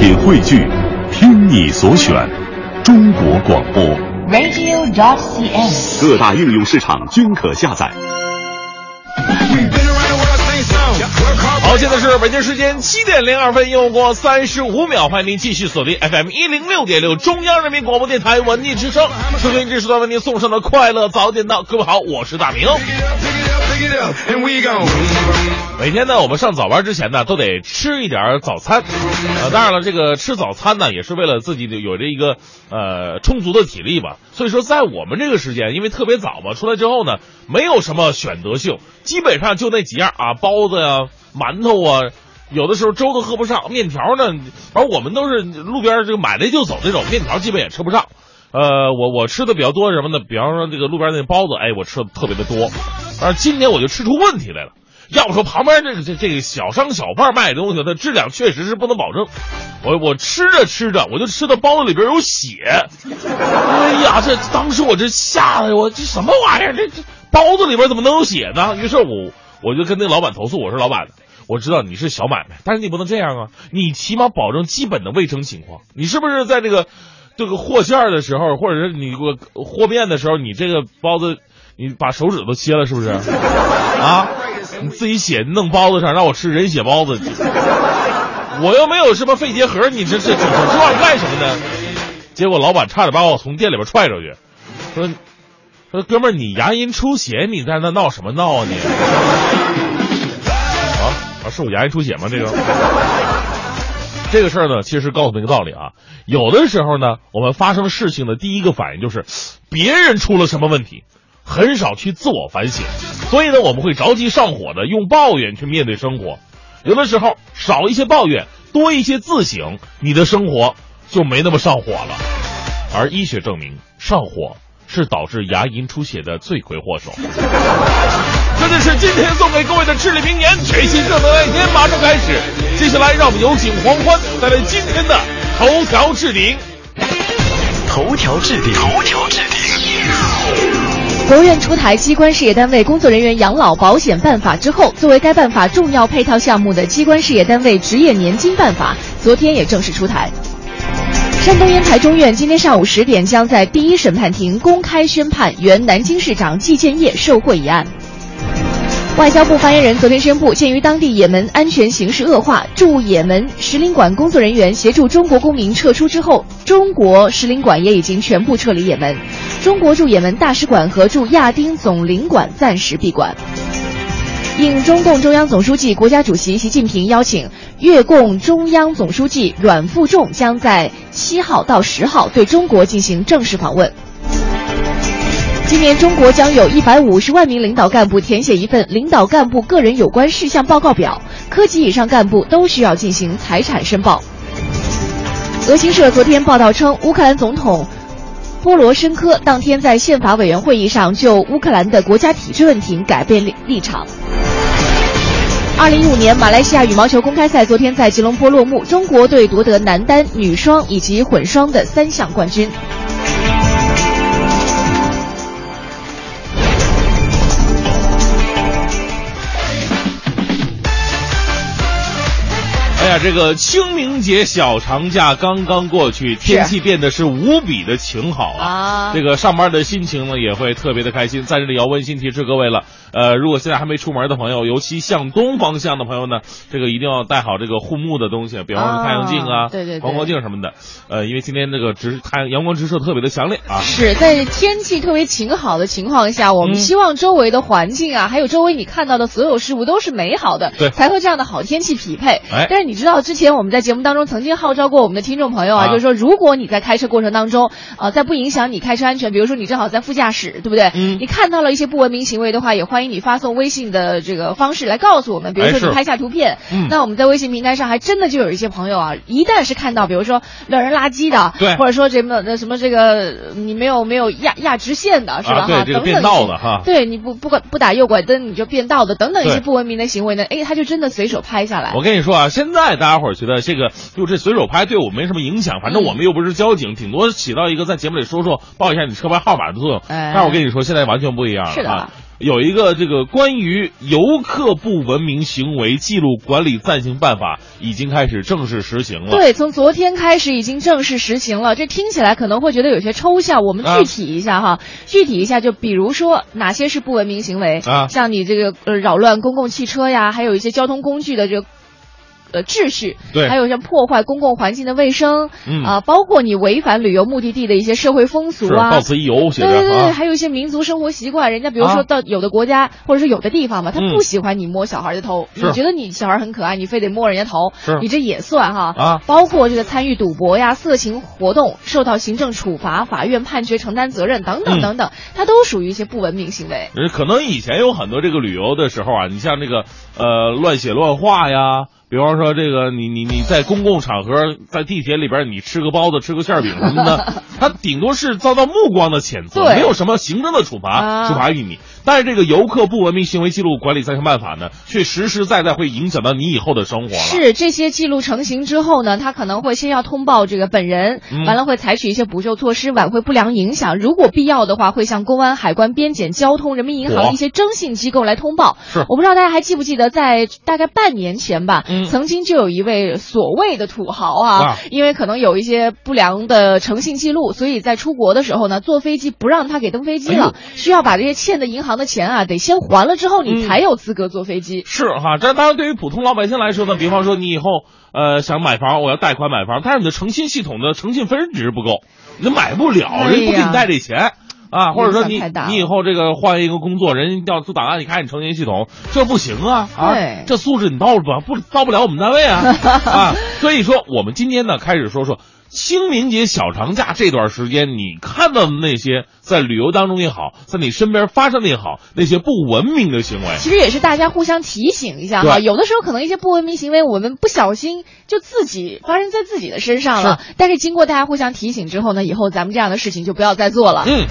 品汇聚，听你所选，中国广播。radio.dot.cn，。各大应用市场均可下载。好，现在是北京时间七点零二分，又过三十五秒，欢迎您继续锁定 FM 一零六点六中央人民广播电台文艺之声，收听这时段为您送上的快乐早点到。各位好，我是大明。每天呢，我们上早班之前呢，都得吃一点早餐。呃，当然了，这个吃早餐呢，也是为了自己有这一个呃充足的体力吧。所以说，在我们这个时间，因为特别早嘛，出来之后呢，没有什么选择性，基本上就那几样啊，包子呀、馒头啊。有的时候粥都喝不上，面条呢，反正我们都是路边这个买来就走这种，面条基本也吃不上。呃，我我吃的比较多什么呢？比方说这个路边那包子，哎，我吃的特别的多。但是今年我就吃出问题来了。要不说旁边这个这这个小商小贩卖的东西，它质量确实是不能保证。我我吃着吃着，我就吃到包子里边有血。哎呀，这当时我这吓得我这什么玩意儿？这这包子里边怎么能有血呢？于是我我就跟那老板投诉，我说老板。我知道你是小买卖，但是你不能这样啊！你起码保证基本的卫生情况。你是不是在这个这个和馅儿的时候，或者是你我和面的时候，你这个包子你把手指头切了，是不是？啊，你自己血弄包子上，让我吃人血包子，我又没有什么肺结核，你这这整这玩意干什么呢？结果老板差点把我从店里边踹出去，说说哥们儿，你牙龈出血，你在那闹什么闹啊你？啊啊！是我牙龈出血吗？这个这个事儿呢，其实告诉你一个道理啊，有的时候呢，我们发生事情的第一个反应就是别人出了什么问题，很少去自我反省，所以呢，我们会着急上火的用抱怨去面对生活。有的时候少一些抱怨，多一些自省，你的生活就没那么上火了。而医学证明，上火是导致牙龈出血的罪魁祸首。这就是今天送给各位的至理名言，全新正能量一天马上开始。接下来，让我们有请黄欢带来今天的头条置顶。头条置顶，头条置顶。国务院出台《机关事业单位工作人员养老保险办法》之后，作为该办法重要配套项目的《机关事业单位职业年金办法》昨天也正式出台。山东烟台中院今天上午十点将在第一审判庭公开宣判原南京市长季建业受贿一案。外交部发言人昨天宣布，鉴于当地也门安全形势恶化，驻也门使领馆工作人员协助中国公民撤出之后，中国使领馆也已经全部撤离也门，中国驻也门大使馆和驻亚丁总领馆暂时闭馆。应中共中央总书记、国家主席习近平邀请，越共中央总书记阮富仲将在七号到十号对中国进行正式访问。今年中国将有一百五十万名领导干部填写一份领导干部个人有关事项报告表，科级以上干部都需要进行财产申报。俄新社昨天报道称，乌克兰总统波罗申科当天在宪法委员会议上就乌克兰的国家体制问题改变立立场。二零一五年马来西亚羽毛球公开赛昨天在吉隆坡落幕，中国队夺得男单、女双以及混双的三项冠军。这个清明节小长假刚刚过去，天气变得是无比的晴好啊！啊这个上班的心情呢也会特别的开心。在这里要温馨提示各位了，呃，如果现在还没出门的朋友，尤其向东方向的朋友呢，这个一定要带好这个护目的东西，比方说太阳镜啊、啊对对对膀胱镜什么的。呃，因为今天这个直太阳阳光直射特别的强烈啊。是在天气特别晴好的情况下，我们嗯希望周围的环境啊，还有周围你看到的所有事物都是美好的，对才和这样的好天气匹配。哎但是你知道，之前我们在节目当中曾经号召过我们的听众朋友啊，啊就是说，如果你在开车过程当中，呃，在不影响你开车安全，比如说你正好在副驾驶，对不对？嗯你看到了一些不文明行为的话，也欢迎你发送微信的这个方式来告诉我们，比如说你拍下图片，嗯那我们在微信平台上还真的就有一些朋友啊，一旦是看到，比如说乱扔垃圾的，对或者说什么那什么这个你没有没有压压直线的，是吧？啊对哈，等等这个变道的哈对，你不不管不打右拐灯你就变道的，等等一些不文明的行为呢，哎，他就真的随手拍下来我。跟你说啊，现在大家伙儿觉得这个就这随手拍对我没什么影响，反正我们又不是交警，顶多起到一个在节目里说说报一下你车牌号码的作用。哎但是我跟你说，现在完全不一样了。是的啊。有一个这个关于游客不文明行为记录管理暂行办法已经开始正式实行了。对，从昨天开始已经正式实行了。这听起来可能会觉得有些抽象，我们具体一下哈，具体一下，就比如说哪些是不文明行为啊像你这个呃扰乱公共汽车呀，还有一些交通工具的这个。呃，秩序，对。还有像破坏公共环境的卫生，嗯。啊，包括你违反旅游目的地的一些社会风俗啊，到此一游写着对对对，啊。还有一些民族生活习惯，人家比如啊。说到有的国家、或者是有的地方嘛，他嗯。不喜欢你摸小孩的头，你觉得你小孩很可爱，你非得摸人家头，你这也算哈。啊。包括这个参与赌博呀、色情活动受到行政处罚、法院判决承担责任等等嗯。等等，它都属于一些不文明行为。呃可能以前有很多这个旅游的时候啊，你像这个呃乱写乱画呀，比方说这个你你你在公共场合，在地铁里边你吃个包子、吃个馅饼什么的，他顶多是遭到目光的谴责，没有什么行政的处罚啊处罚于你。但是这个游客不文明行为记录管理暂行办法呢，却实实在在会影响到你以后的生活了。是这些记录成型之后呢，他可能会先要通报这个本人，嗯完了会采取一些补救措施，挽回不良影响。如果必要的话，会向公安、海关、边检、交通、人民银行一些征信机构来通报。是我不知道大家还记不记得，在大概半年前吧，嗯曾经就有一位所谓的土豪啊，啊因为可能有一些不良的诚信记录，所以在出国的时候呢，坐飞机不让他给登飞机了，哎需要把这些欠的银行的钱啊，得先还了之后，你嗯才有资格坐飞机。是哈，这当然对于普通老百姓来说呢，比方说你以后呃想买房，我要贷款买房，但是你的诚信系统的诚信分值不够，你买不了，哎人家不给你贷这钱。啊，或者说你你以后这个换一个工作，人家要做档案，你看你诚信系统，这不行啊啊！这素质你到不不到不了我们单位啊啊！所以说，我们今天呢开始说说清明节小长假这段时间，你看到的那些在旅游当中也好，在你身边发生的也好，那些不文明的行为，其实也是大家互相提醒一下哈，有的时候可能一些不文明行为，我们不小心就自己发生在自己的身上了。但是经过大家互相提醒之后呢，以后咱们这样的事情就不要再做了。嗯。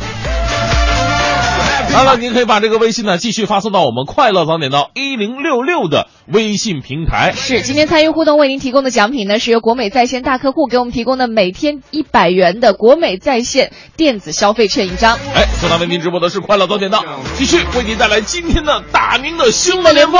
当然了，您可以把这个微信呢继续发送到我们快乐早点到一零六六的微信平台。是，今天参与互动为您提供的奖品呢，是由国美在线大客户给我们提供的每天一百元的国美在线电子消费券一张。哎，正在为您直播的是快乐早点到，继续为您带来今天的大明的新闻联播。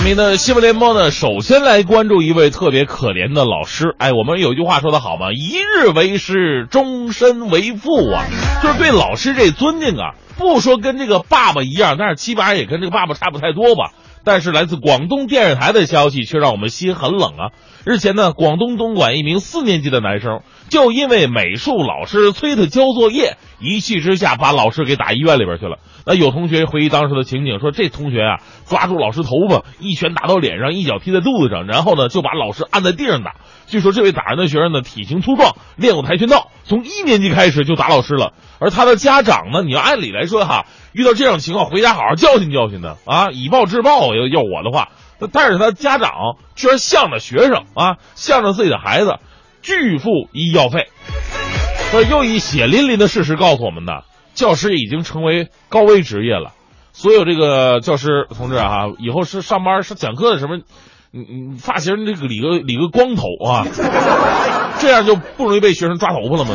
大明的新闻联播呢，首先来关注一位特别可怜的老师。哎，我们有句话说得好嘛，一日为师，终身为父啊，就是对老师这尊敬啊，不说跟这个爸爸一样，但是起码也跟这个爸爸差不太多吧。但是来自广东电视台的消息却让我们心很冷啊！日前呢，广东东莞一名四年级的男生就因为美术老师催他交作业，一气之下把老师给打医院里边去了。那有同学回忆当时的情景，说这同学啊抓住老师头发，一拳打到脸上，一脚踢在肚子上，然后呢就把老师按在地上打。据说这位打人的学生呢体型粗壮，练过跆拳道，从一年级开始就打老师了。而他的家长呢，你要按理来说哈，遇到这种情况回家好好教训教训他啊，以暴制暴。要要我的话，但是他家长居然向着学生啊，向着自己的孩子拒付医药费。这又以血淋淋的事实告诉我们呢，教师已经成为高危职业了。所有这个教师同志啊，以后是上班是讲课的什么，你你发型这个理个理个光头啊，这样就不容易被学生抓头发了吗？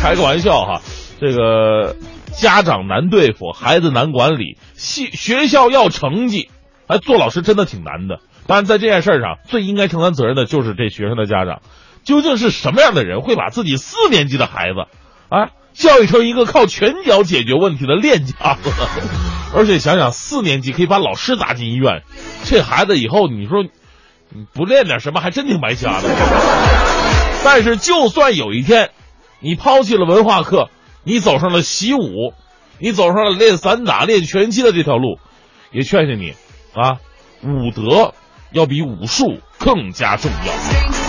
开个玩笑哈，这个家长难对付，孩子难管理，系学校要成绩，哎，做老师真的挺难的。当然，在这件事上，最应该承担责任的就是这学生的家长。究竟是什么样的人会把自己四年级的孩子，啊，教育成一个靠拳脚解决问题的练家子？而且想想，四年级可以把老师打进医院，这孩子以后你说不练点什么，还真挺白瞎的。但是，就算有一天，你抛弃了文化课，你走上了习武，你走上了练散打、练拳击的这条路，也劝劝你，啊，武德要比武术更加重要。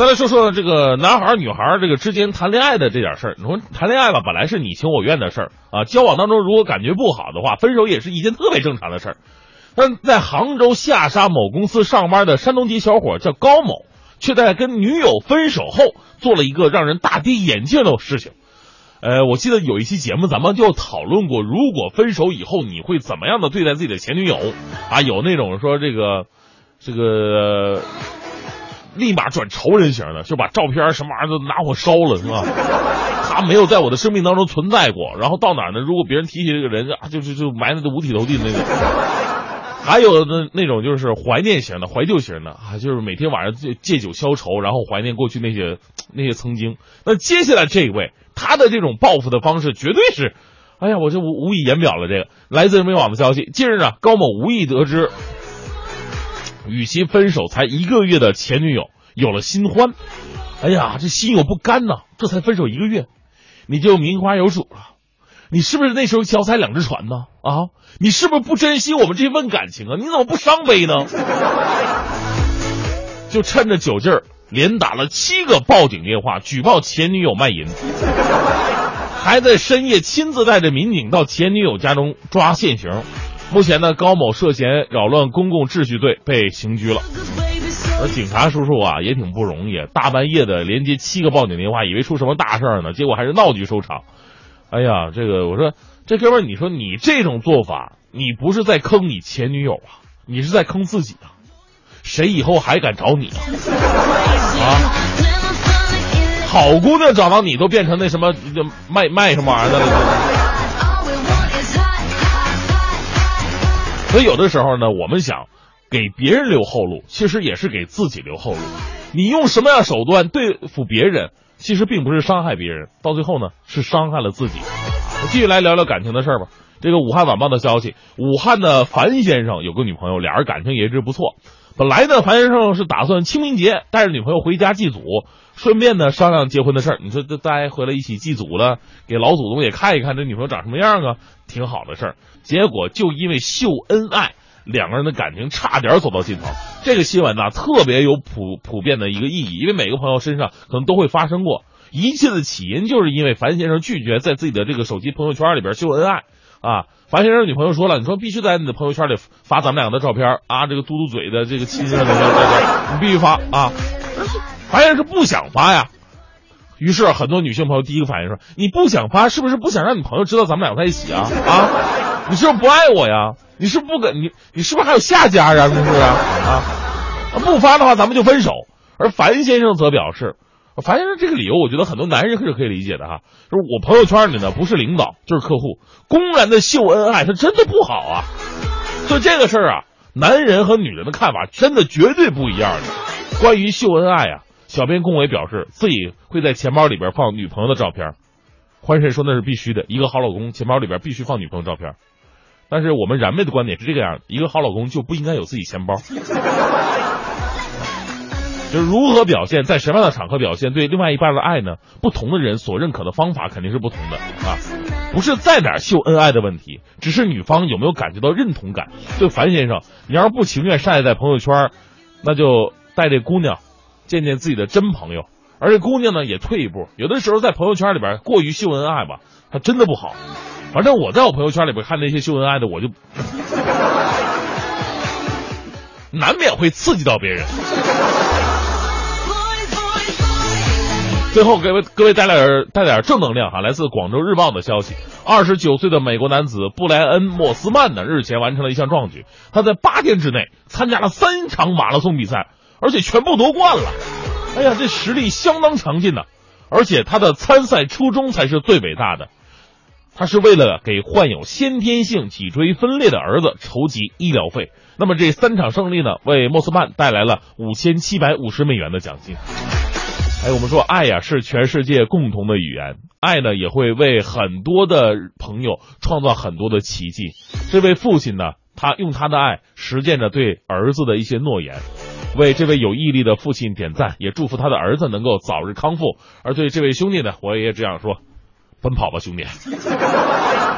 再来说说这个男孩女孩这个之间谈恋爱的这点事儿。你说谈恋爱吧，本来是你情我愿的事儿啊，交往当中如果感觉不好的话，分手也是一件特别正常的事儿。但在杭州下沙某公司上班的山东籍小伙叫高某，却在跟女友分手后做了一个让人大跌眼镜的事情。呃，我记得有一期节目咱们就讨论过，如果分手以后你会怎么样的对待自己的前女友啊？有那种说这个这个。立马转仇人型的，就把照片什么玩意儿都拿火烧了，是吧？他没有在我的生命当中存在过。然后到哪儿呢？如果别人提起这个人啊，就就就埋汰的五体投地的那种。还有的那种就是怀念型的、怀旧型的啊，就是每天晚上借借酒消愁，然后怀念过去那些那些曾经。那接下来这一位，他的这种报复的方式绝对是，哎呀，我就无无以言表了。这个来自人民网的消息，近日啊，高某无意得知。与其分手才一个月的前女友有了新欢，哎呀，这心有不甘呐！这才分手一个月，你就名花有主了？你是不是那时候脚踩两只船呢？啊，你是不是不珍惜我们这份感情啊？你怎么不伤悲呢？就趁着酒劲儿，连打了七个报警电话举报前女友卖淫，还在深夜亲自带着民警到前女友家中抓现行。目前呢，高某涉嫌扰乱公共秩序罪被刑拘了。而警察叔叔啊也挺不容易，大半夜的连接七个报警电话，以为出什么大事儿呢，结果还是闹剧收场。哎呀，这个我说这哥们儿，你说你这种做法，你不是在坑你前女友啊，你是在坑自己啊？谁以后还敢找你啊？啊！好姑娘找到你都变成那什么就卖卖什么玩意儿的了？所以有的时候呢，我们想给别人留后路，其实也是给自己留后路。你用什么样手段对付别人，其实并不是伤害别人，到最后呢是伤害了自己。继续来聊聊感情的事儿吧。这个武汉晚报的消息，武汉的樊先生有个女朋友，俩人感情也一直不错。本来呢，樊先生是打算清明节带着女朋友回家祭祖，顺便呢商量结婚的事儿。你说这大家回来一起祭祖了，给老祖宗也看一看这女朋友长什么样啊，挺好的事儿。结果就因为秀恩爱，两个人的感情差点走到尽头。这个新闻呢特别有普普遍的一个意义，因为每个朋友身上可能都会发生过。一切的起因就是因为樊先生拒绝在自己的这个手机朋友圈里边秀恩爱啊。樊先生女朋友说了，你说必须在你的朋友圈里发咱们两个的照片啊，这个嘟嘟嘴的这个亲热的照片，你必须发啊。樊先生是不想发呀。于是很多女性朋友第一个反应说：你不想发，是不是不想让你朋友知道咱们俩在一起啊？啊，你是不是不爱我呀？你是不跟你你是不是还有下家呀？是不是啊？啊，不发的话咱们就分手。而樊先生则表示。樊先生这个理由，我觉得很多男人是可以理解的哈。就是我朋友圈里呢，不是领导就是客户，公然的秀恩爱，他真的不好啊。就这个事儿啊，男人和女人的看法真的绝对不一样的。关于秀恩爱啊，小编龚伟表示自己会在钱包里边放女朋友的照片。欢神说那是必须的，一个好老公钱包里边必须放女朋友照片。但是我们燃妹的观点是这个样：一个好老公就不应该有自己钱包。就是如何表现，在什么样的场合表现对另外一半的爱呢？不同的人所认可的方法肯定是不同的啊，不是在哪秀恩爱的问题，只是女方有没有感觉到认同感。对樊先生，你要是不情愿晒在朋友圈，那就带这姑娘见见自己的真朋友。而这姑娘呢，也退一步，有的时候在朋友圈里边过于秀恩爱吧，它真的不好。反正我在我朋友圈里边看那些秀恩爱的，我就 难免会刺激到别人。最后，给各位带来点带点正能量哈！来自广州日报的消息，二十九岁的美国男子布莱恩·莫斯曼呢，日前完成了一项壮举，他在八天之内参加了三场马拉松比赛，而且全部夺冠了。哎呀，这实力相当强劲呐！而且他的参赛初衷才是最伟大的，他是为了给患有先天性脊椎分裂的儿子筹集医疗费。那么这三场胜利呢，为莫斯曼带来了五千七百五十美元的奖金。哎，我们说爱呀是全世界共同的语言，爱呢也会为很多的朋友创造很多的奇迹。这位父亲呢，他用他的爱实践着对儿子的一些诺言，为这位有毅力的父亲点赞，也祝福他的儿子能够早日康复。而对这位兄弟呢，我也这样说，奔跑吧，兄弟！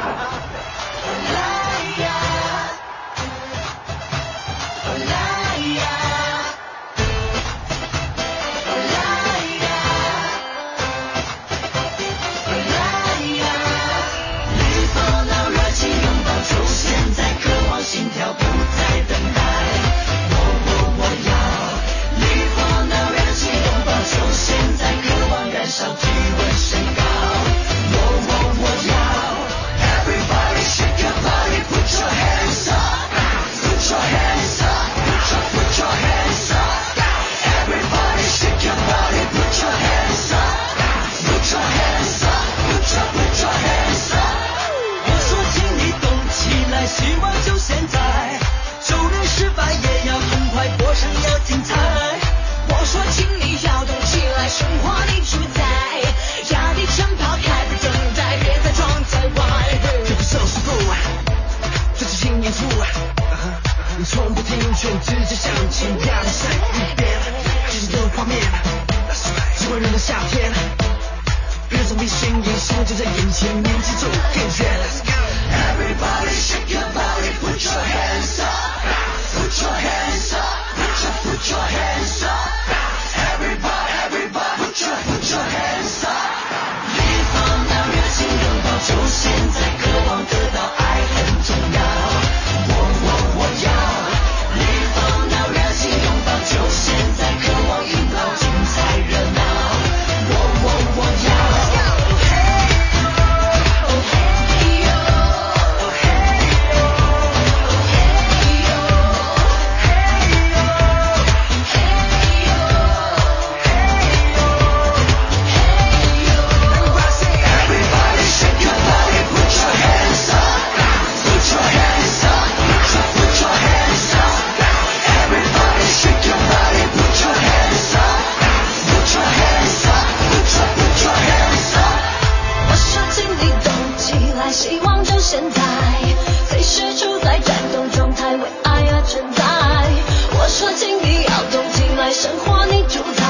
或你主宰，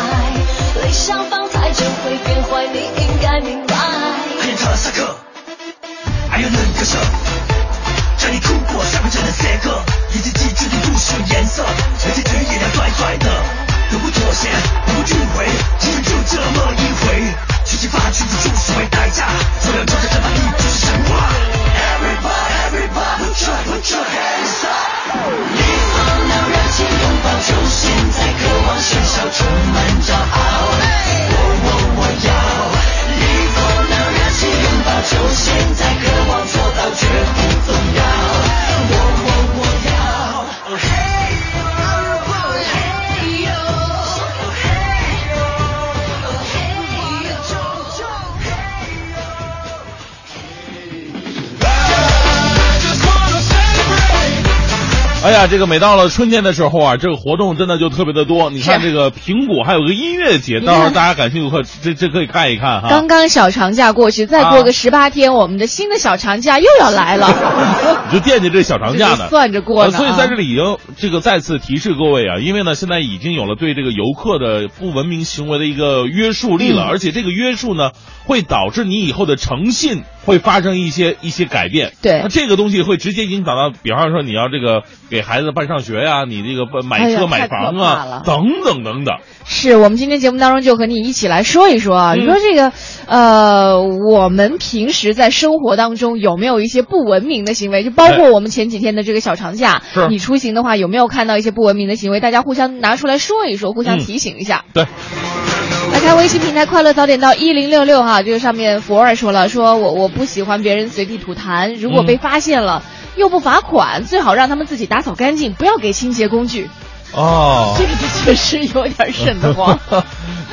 理想放太久会变坏，你应该明白。呀，这个每到了春天的时候啊，这个活动真的就特别的多。你看这个苹果还有个音乐节，到时候大家感兴趣可这这可以看一看哈。刚刚小长假过去，再过个十八天，我们的新的小长假又要来了。你就惦记这小长假呢，算着过呢。所以在这里已经这个再次提示各位啊，因为呢现在已经有了对这个游客的不文明行为的一个约束力了，而且这个约束呢会导致你以后的诚信会发生一些一些改变。对，那这个东西会直接影响到，比方说你要这个。给孩子办上学呀，你这个买车买房啊，等等等等。是我们今天节目当中就和你一起来说一说啊，你说这个呃，我们平时在生活当中有没有一些不文明的行为？就包括我们前几天的这个小长假，你出行的话有没有看到一些不文明的行为？大家互相拿出来说一说，互相提醒一下。对。来看微信平台“快乐早点到一零六六”哈，这个上面佛儿说了，说我我不喜欢别人随地吐痰，如果被发现了。又不罚款，最好让他们自己打扫干净，不要给清洁工具。哦，这个确实有点瘆得慌。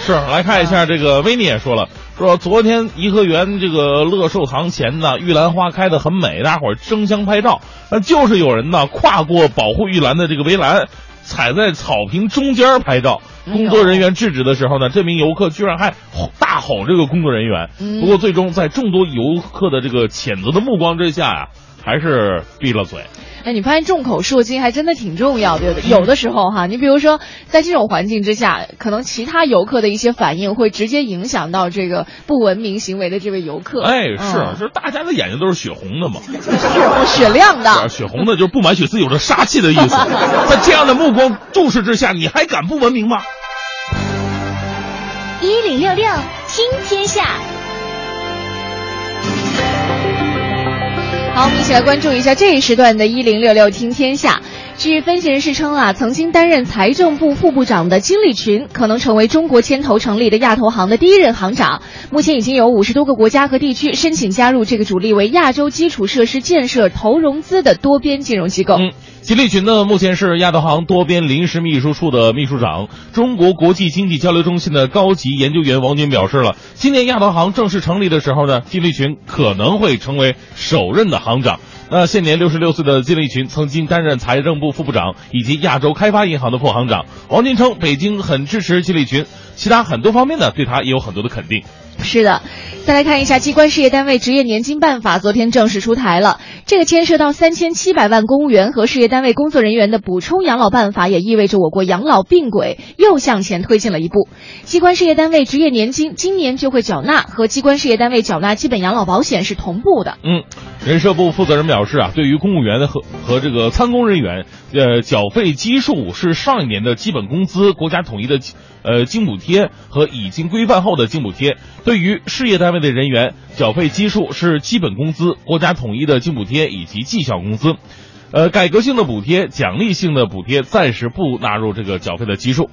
是，来看一下这个维尼也说了，说昨天颐和园这个乐寿堂前呢，玉兰花开的很美，大伙儿争相拍照，那就是有人呢跨过保护玉兰的这个围栏，踩在草坪中间拍照。工作人员制止的时候呢，这名游客居然还大吼这个工作人员。不过最终在众多游客的这个谴责的目光之下呀。还是闭了嘴。哎，你发现众口铄金还真的挺重要的。有的时候哈，你比如说在这种环境之下，可能其他游客的一些反应会直接影响到这个不文明行为的这位游客。哎，是，就是大家的眼睛都是血红的嘛，血红血亮的，血红的，就是不满血丝，有着杀气的意思。在这样的目光注视之下，你还敢不文明吗？一零六六听天下。好，我们一起来关注一下这一时段的“一零六六听天下”。据分析人士称啊，曾经担任财政部副部长的金立群可能成为中国牵头成立的亚投行的第一任行长。目前已经有五十多个国家和地区申请加入这个主力为亚洲基础设施建设投融资的多边金融机构。金立群呢，目前是亚投行多边临时秘书处的秘书长。中国国际经济交流中心的高级研究员王军表示了，今年亚投行正式成立的时候呢，金立群可能会成为首任的行长。那现年六十六岁的金立群曾经担任财政部副部长以及亚洲开发银行的副行长。王军称，北京很支持金立群，其他很多方面呢，对他也有很多的肯定。是的，再来看一下机关事业单位职业年金办法，昨天正式出台了。这个牵涉到三千七百万公务员和事业单位工作人员的补充养老办法，也意味着我国养老并轨又向前推进了一步。机关事业单位职业年金今年就会缴纳，和机关事业单位缴纳基本养老保险是同步的。嗯，人社部负责人表示啊，对于公务员和和这个参公人员，呃，缴费基数是上一年的基本工资，国家统一的。呃，津补贴和已经规范后的津补贴，对于事业单位的人员，缴费基数是基本工资、国家统一的津补贴以及绩效工资。呃，改革性的补贴、奖励性的补贴暂时不纳入这个缴费的基数。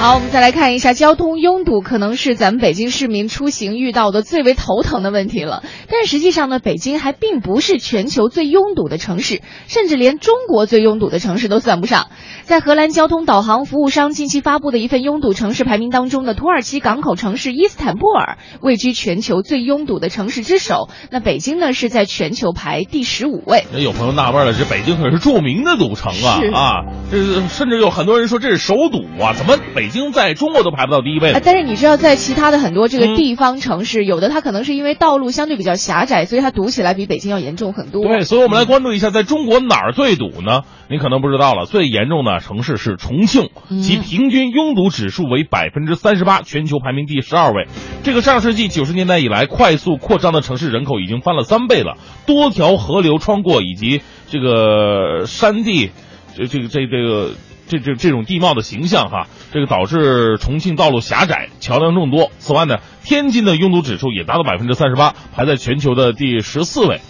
好，我们再来看一下交通拥堵，可能是咱们北京市民出行遇到的最为头疼的问题了。但实际上呢，北京还并不是全球最拥堵的城市，甚至连中国最拥堵的城市都算不上。在荷兰交通导航服务商近期发布的一份拥堵城市排名当中的土耳其港口城市伊斯坦布尔位居全球最拥堵的城市之首。那北京呢，是在全球排第十五位。那有朋友纳闷了，这北京可是著名的堵城啊啊！这甚至有很多人说这是首堵啊，怎么北？北京在中国都排不到第一位了，但是你知道，在其他的很多这个地方城市，有的它可能是因为道路相对比较狭窄，所以它堵起来比北京要严重很多。对，所以我们来关注一下，在中国哪儿最堵呢？你可能不知道了，最严重的城市是重庆，其平均拥堵指数为百分之三十八，全球排名第十二位。这个上世纪九十年代以来快速扩张的城市人口已经翻了三倍了，多条河流穿过，以及这个山地，这这个这这个。这这这种地貌的形象哈，这个导致重庆道路狭窄，桥梁众多。此外呢，天津的拥堵指数也达到百分之三十八，排在全球的第十四位。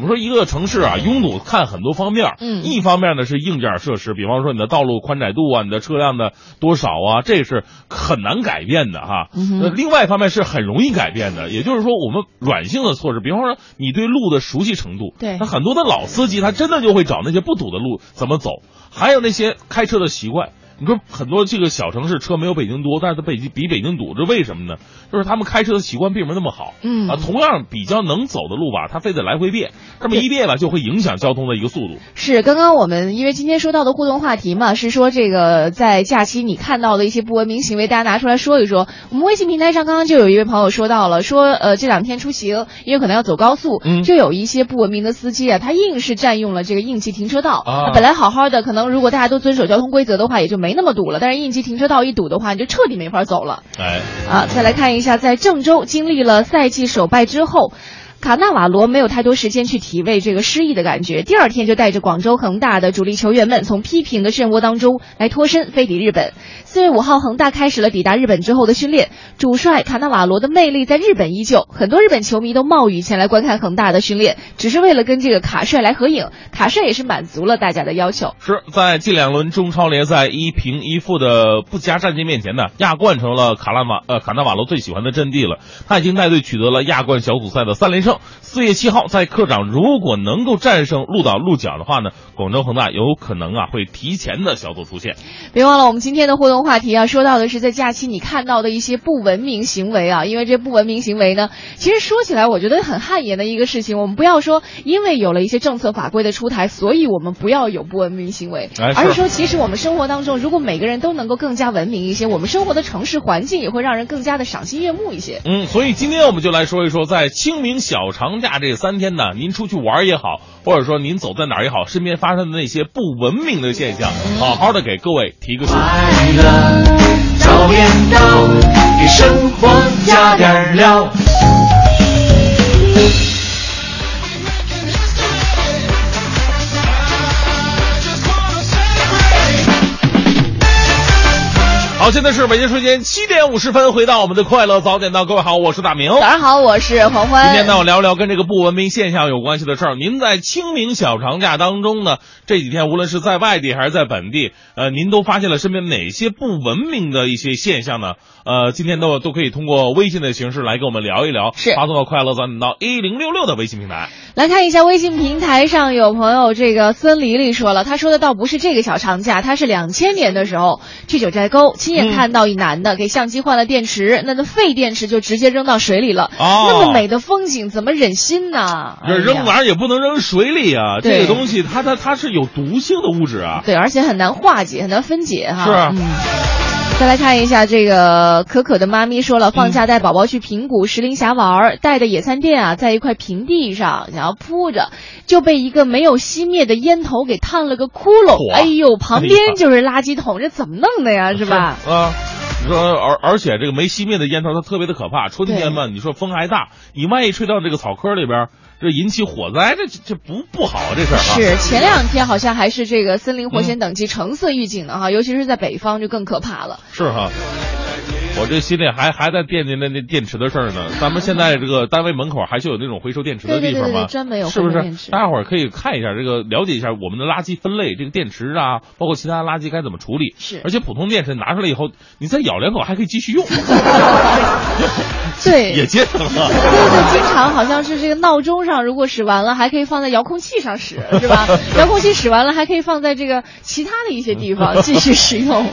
我们说一个城市啊，拥堵看很多方面，嗯，一方面呢是硬件设施，比方说你的道路宽窄度啊，你的车辆的多少啊，这是很难改变的哈。那另外一方面是很容易改变的，也就是说我们软性的措施，比方说你对路的熟悉程度，对，那很多的老司机他真的就会找那些不堵的路怎么走。还有那些开车的习惯，你说很多这个小城市车没有北京多，但是它北京比北京堵，这为什么呢？就是他们开车的习惯并没那么好。嗯啊，同样比较能走的路吧，他非得来回变，这么一变吧，就会影响交通的一个速度。是，刚刚我们因为今天说到的互动话题嘛，是说这个在假期你看到的一些不文明行为，大家拿出来说一说。我们微信平台上刚刚就有一位朋友说到了，说呃这两天出行，因为可能要走高速，就有一些不文明的司机啊，他硬是占用了这个应急停车道。啊，本来好好的，可能如果大家都遵守交通规则的话，也就没那么堵了。但是应急停车道一堵的话，你就彻底没法走了。哎，啊，再来看一下，在郑州经历了赛季首败之后。卡纳瓦罗没有太多时间去体味这个失意的感觉，第二天就带着广州恒大的主力球员们从批评的漩涡当中来脱身，飞抵日本。四月五号，恒大开始了抵达日本之后的训练，主帅卡纳瓦罗的魅力在日本依旧，很多日本球迷都冒雨前来观看恒大的训练，只是为了跟这个卡帅来合影。卡帅也是满足了大家的要求。是在近两轮中超联赛一平一负的不佳战绩面前呢，亚冠成了卡拉马呃卡纳瓦罗最喜欢的阵地了。他已经带队取得了亚冠小组赛的三连胜。四月七号在客场，如果能够战胜鹿岛鹿角的话呢，广州恒大有可能啊会提前的小组出线。别忘了我们今天的互动话题啊，说到的是在假期你看到的一些不文明行为啊，因为这不文明行为呢，其实说起来我觉得很汗颜的一个事情。我们不要说因为有了一些政策法规的出台，所以我们不要有不文明行为，而是说其实我们生活当中，如果每个人都能够更加文明一些，我们生活的城市环境也会让人更加的赏心悦目一些。嗯，所以今天我们就来说一说在清明小。小长假这三天呢，您出去玩也好，或者说您走在哪儿也好，身边发生的那些不文明的现象，好好的给各位提个醒。快乐早点到，给生活加点料。好，现在是北京时间七点五十分，回到我们的快乐早点到，各位好，我是大明。早上好，我是黄欢。今天呢，我聊聊跟这个不文明现象有关系的事儿。您在清明小长假当中呢，这几天无论是在外地还是在本地，呃，您都发现了身边哪些不文明的一些现象呢？呃，今天都都可以通过微信的形式来跟我们聊一聊，是发送到快乐早点到一零六六的微信平台。来看一下微信平台上有朋友，这个孙黎黎说了，他说的倒不是这个小长假，他是两千年的时候去九寨沟，亲眼看到一男的给相机换了电池，那个废电池就直接扔到水里了。哦那么美的风景，怎么忍心呢？这扔哎呀玩意儿也不能扔水里啊，对这个东西它它它是有毒性的物质啊。对，而且很难化解，很难分解哈。是。再来看一下这个可可的妈咪说了，放假带宝宝去平谷石林峡玩儿，带的野餐垫啊，在一块平地上想要铺着，就被一个没有熄灭的烟头给烫了个窟窿。嚯哎呦，旁边就是垃圾桶，这怎么弄的呀？是吧？啊。你说，而而且这个没熄灭的烟头，它特别的可怕。春天嘛，你说风还大，你万一吹到这个草坑里边，这引起火灾，这这不不好啊，这事儿啊。是前两天好像还是这个森林火险等级橙色预警呢哈，尤其是在北方就更可怕了。是哈。我这心里还还在惦记那那电池的事儿呢。咱们现在这个单位门口还是有那种回收电池的地方吗？对专门有是不是大家伙儿可以看一下这个，了解一下我们的垃圾分类，这个电池啊，包括其他垃圾该怎么处理。是而且普通电池拿出来以后，你再咬两口还可以继续用，对，也节省了。对对，经常好像是这个闹钟上，如果使完了，还可以放在遥控器上使，是吧？遥控器使完了，还可以放在这个其他的一些地方继续使用。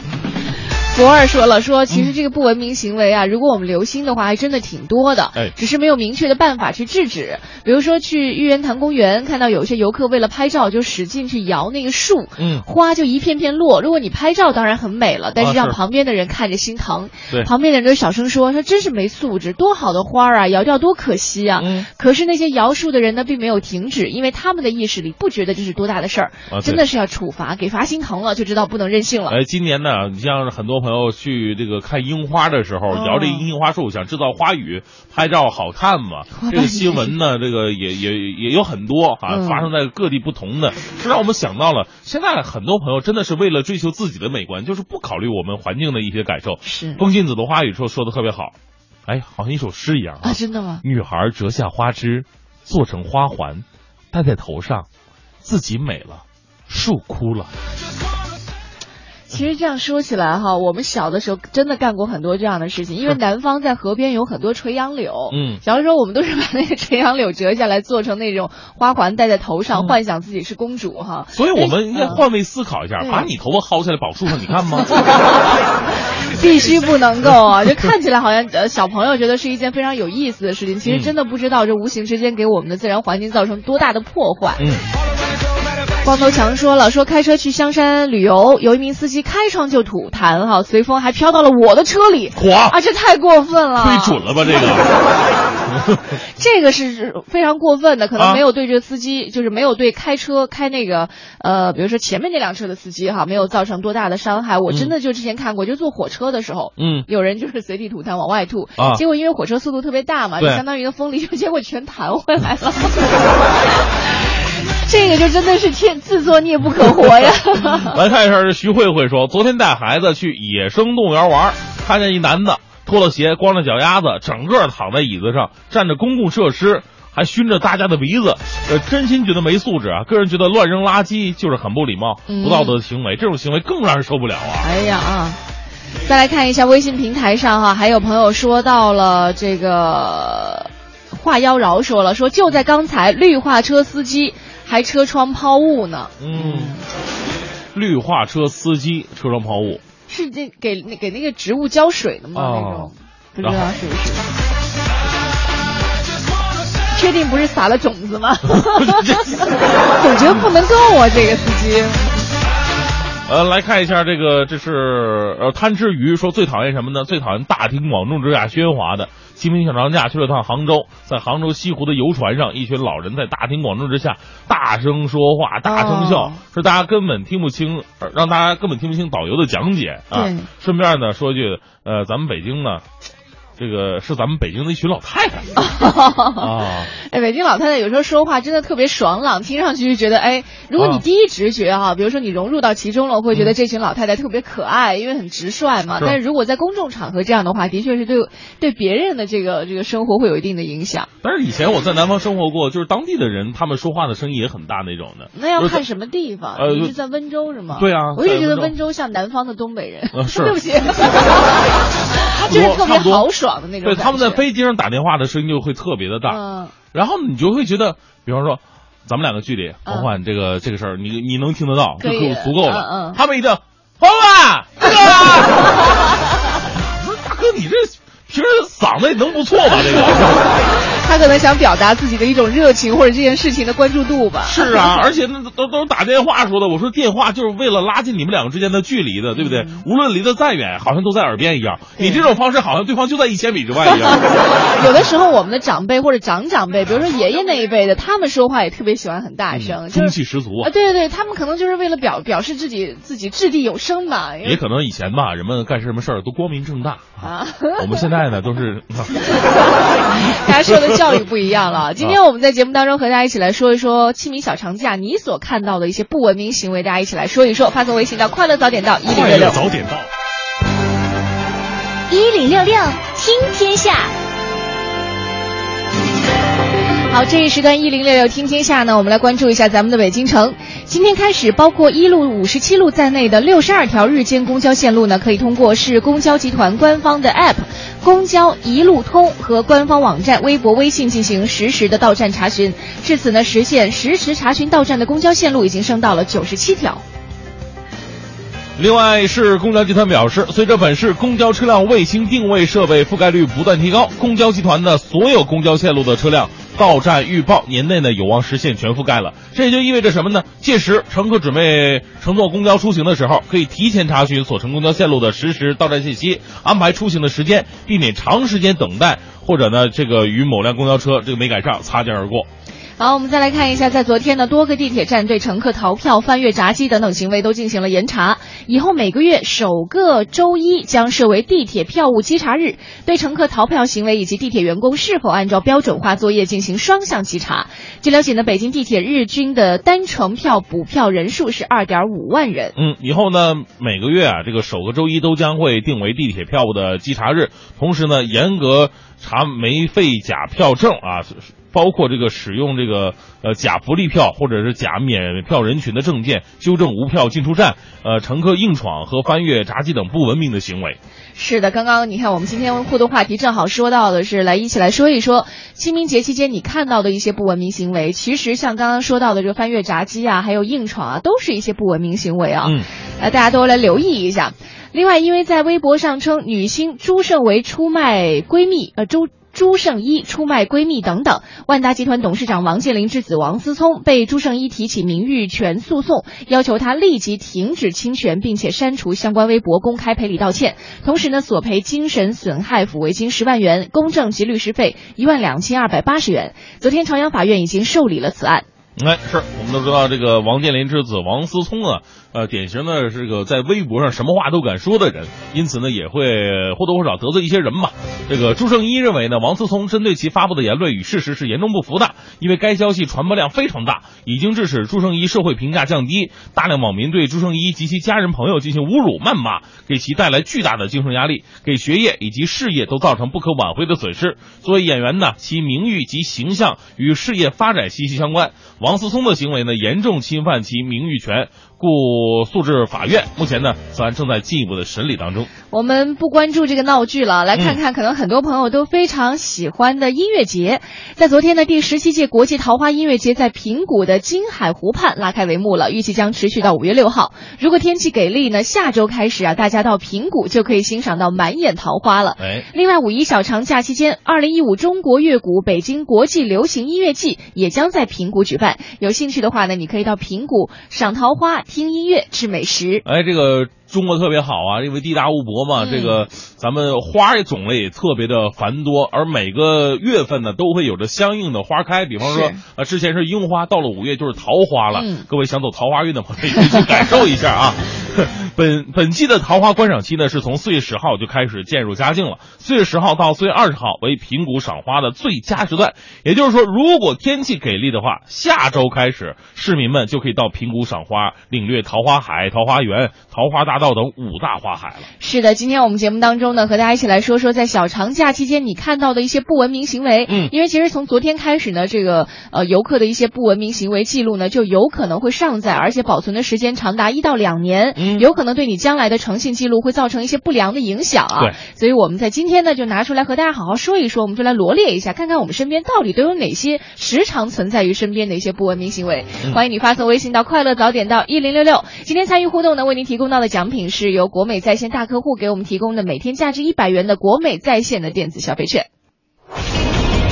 博二说了，说其实这个不文明行为啊，如果我们留心的话，还真的挺多的，哎只是没有明确的办法去制止。比如说去玉渊潭公园，看到有些游客为了拍照就使劲去摇那个树，嗯花就一片片落。如果你拍照当然很美了，但是让旁边的人看着心疼。对旁边的人都小声说说真是没素质，多好的花啊，摇掉多可惜啊。嗯可是那些摇树的人呢，并没有停止，因为他们的意识里不觉得这是多大的事儿，啊真的是要处罚，给罚心疼了，就知道不能任性了。哎，今年呢，你像很多朋友去这个看樱花的时候，哦摇着樱花树，想制造花语，拍照好看嘛。这个新闻呢，这个也也也有很多啊，嗯发生在各地不同的，这让我们想到了，现在很多朋友真的是为了追求自己的美观，就是不考虑我们环境的一些感受。是风信子的花语说说的特别好，哎，好像一首诗一样啊，真的吗？女孩折下花枝，做成花环，戴在头上，自己美了，树枯了。其实这样说起来哈，我们小的时候真的干过很多这样的事情，因为南方在河边有很多垂杨柳。嗯小的时候我们都是把那个垂杨柳折下来做成那种花环戴在头上，幻想自己是公主哈。所以我们应该嗯换位思考一下，对把你头发薅下来绑树上，你看吗？必须不能够啊！就看起来好像呃小朋友觉得是一件非常有意思的事情，其实嗯真的不知道这无形之间给我们的自然环境造成多大的破坏。嗯，光头强说了，说开车去香山旅游，有一名司机开窗就吐痰哈，随风还飘到了我的车里，嚯啊，这太过分了，推准了吧这个？这个是非常过分的，可能啊。没有对这个司机，就是没有对开车开那个呃，比如说前面那辆车的司机哈，没有造成多大的伤害。我真的就之前看过，就坐火车的时候，嗯。有人就是随地吐痰往外吐，啊。结果因为火车速度特别大嘛，就相当于一个风力，就结果全弹回来了。这个就真的是天自作孽不可活呀！来看一下，这徐慧慧说，昨天带孩子去野生动物园玩，看见一男的脱了鞋，光着脚丫子，整个躺在椅子上，占着公共设施。还熏着大家的鼻子，呃，真心觉得没素质啊！个人觉得乱扔垃圾就是很不礼貌、嗯不道德的行为，这种行为更让人受不了啊！哎呀啊！再来看一下微信平台上哈，还有朋友说到了这个话妖娆说了，说就在刚才，绿化车司机还车窗抛物呢，嗯，绿化车司机车窗抛物，是这给那给那个植物浇水的吗？哦那种不知道是不是？确定不是撒了种子吗？总觉得不能够啊，这个司机。呃，来看一下这个，这是呃贪吃鱼说最讨厌什么呢？最讨厌大庭广众之下喧哗的，清明小长假去了趟杭州，在杭州西湖的游船上，一群老人在大庭广众之下大声说话、大声笑，哦说大家根本听不清，呃让大家根本听不清导游的讲解啊。顺便呢说句，呃，咱们北京呢，这个是咱们北京的一群老太太 啊。哎，北京老太太有时候说话真的特别爽朗，听上去就觉得，哎，如果你啊第一直觉哈、比如说你融入到其中了，会觉得这群老太太特别可爱，因为很直率嘛。是但是如果在公众场合这样的话，的确是对对别人的这个这个生活会有一定的影响。但是以前我在南方生活过，就是当地的人，他们说话的声音也很大那种的。那要看什么地方？呃你是在温州是吗？对啊我一直觉得温州像南方的东北人。呃 是对不起，他就是特别豪爽的那种对，他们在飞机上打电话的声音就会特别的大，嗯，然后你就会觉得，比方说，咱们两个距离，黄欢这个这个事儿，你你能听得到就够足够了。他们一定，黄欢，大哥，我说大哥，你这平时嗓子也能不错吧？这个。他可能想表达自己的一种热情或者这件事情的关注度吧。是啊，而且那都都都是打电话说的。我说电话就是为了拉近你们两个之间的距离的，对不对？无论离得再远，好像都在耳边一样。你这种方式好像对方就在一千米之外一样。有的时候，我们的长辈或者长长辈，比如说爷爷那一辈的，他们说话也特别喜欢很大声，就是中气十足啊，啊！对对对，他们可能就是为了表表示自己自己掷地有声吧。也可能以前吧，人们干什么事儿都光明正大。啊，我们现在呢，都是 大家说的教育不一样了。今天我们在节目当中和大家一起来说一说清明小长假你所看到的一些不文明行为，大家一起来说一说。发送微信到快乐早点到一零六六早点到。一零六六听天下，好，这一时段一零六六听天下呢，我们来关注一下咱们的北京城。今天开始，包括一路、五十七路在内的六十二条日间公交线路呢，可以通过市公交集团官方的 App“ 公交一路通”和官方网站、微博、微信进行实时的到站查询。至此呢，实现实时查询到站的公交线路已经升到了九十七条。另外，市公交集团表示，随着本市公交车辆卫星定位设备覆盖率不断提高，公交集团的所有公交线路的车辆到站预报年内呢有望实现全覆盖了。这也就意味着什么呢？届时乘客准备乘坐公交出行的时候，可以提前查询所乘公交线路的实时到站信息，安排出行的时间，避免长时间等待，或者呢这个与某辆公交车这个没赶上擦肩而过。好，我们再来看一下，在昨天呢，多个地铁站对乘客逃票、翻越闸机等等行为都进行了严查。以后每个月首个周一将设为地铁票务稽查日，对乘客逃票行为以及地铁员工是否按照标准化作业进行双向稽查。据了解呢，北京地铁日均的单程票补票人数是二点五万人。嗯，以后呢，每个月啊，这个首个周一都将会定为地铁票务的稽查日，同时呢，严格查没废假票证啊，包括这个使用这个呃假福利票或者是假免票人群的证件，纠正无票进出站，呃，乘客硬闯和翻越闸机等不文明的行为。是的，刚刚你看我们今天互动话题正好说到的是来一起来说一说清明节期间你看到的一些不文明行为。其实像刚刚说到的这个翻越闸机啊，还有硬闯啊，都是一些不文明行为啊。嗯，呃，大家都来留意一下。另外，因为在微博上称女星朱胜为出卖闺蜜，呃，朱。朱胜一出卖闺蜜等等，万达集团董事长王健林之子王思聪被朱胜一提起名誉权诉讼，要求他立即停止侵权，并且删除相关微博，公开赔礼道歉。同时呢，索赔精神损害抚慰金十万元，公证及律师费一万两千二百八十元。昨天朝阳法院已经受理了此案。哎，是我们都知道这个王健林之子王思聪啊，呃，典型的这个在微博上什么话都敢说的人，因此呢，也会或多或少得罪一些人吧。这个朱胜一认为呢，王思聪针对其发布的言论与事实是严重不符的，因为该消息传播量非常大，已经致使朱胜一社会评价降低，大量网民对朱胜一及其家人朋友进行侮辱谩骂，给其带来巨大的精神压力，给学业以及事业都造成不可挽回的损失。作为演员呢，其名誉及形象与事业发展息息相关。王思聪的行为呢，严重侵犯其名誉权，故诉至法院。目前呢，此案正在进一步的审理当中。我们不关注这个闹剧了，来看看可能很多朋友都非常喜欢的音乐节。在昨天呢，第十七届国际桃花音乐节在平谷的金海湖畔拉开帷幕了，预计将持续到五月六号。如果天气给力呢，下周开始啊，大家到平谷就可以欣赏到满眼桃花了。哎，另外，五一小长假期间，二零一五中国乐谷北京国际流行音乐季也将在平谷举办。有兴趣的话呢，你可以到平谷赏桃花、听音乐、吃美食。哎，这个中国特别好啊，因为地大物博嘛，嗯这个咱们花儿种类也特别的繁多，而每个月份呢都会有着相应的花开。比方说是，呃，之前是樱花，到了五月就是桃花了。嗯各位想走桃花运的朋友可以去感受一下啊。本本季的桃花观赏期呢，是从四月十号就开始渐入佳境了。四月十号到四月二十号为平谷赏花的最佳时段，也就是说，如果天气给力的话，下周开始，市民们就可以到平谷赏花，领略桃花海、桃花源、桃花大道等五大花海了。是的，今天我们节目当中呢，和大家一起来说说在小长假期间你看到的一些不文明行为。嗯因为其实从昨天开始呢，这个呃游客的一些不文明行为记录呢，就有可能会上载，而且保存的时间长达一到两年，嗯有可能对你将来的诚信记录会造成一些不良的影响啊。对，所以我们在今天呢，就拿出来和大家好好说一说，我们就来罗列一下，看看我们身边到底都有哪些时常存在于身边的一些不文明行为。嗯欢迎你发送微信到快乐早点到一零六六。今天参与互动呢，为您提供到的奖品是由国美在线大客户给我们提供的每天价值一百元的国美在线的电子消费券。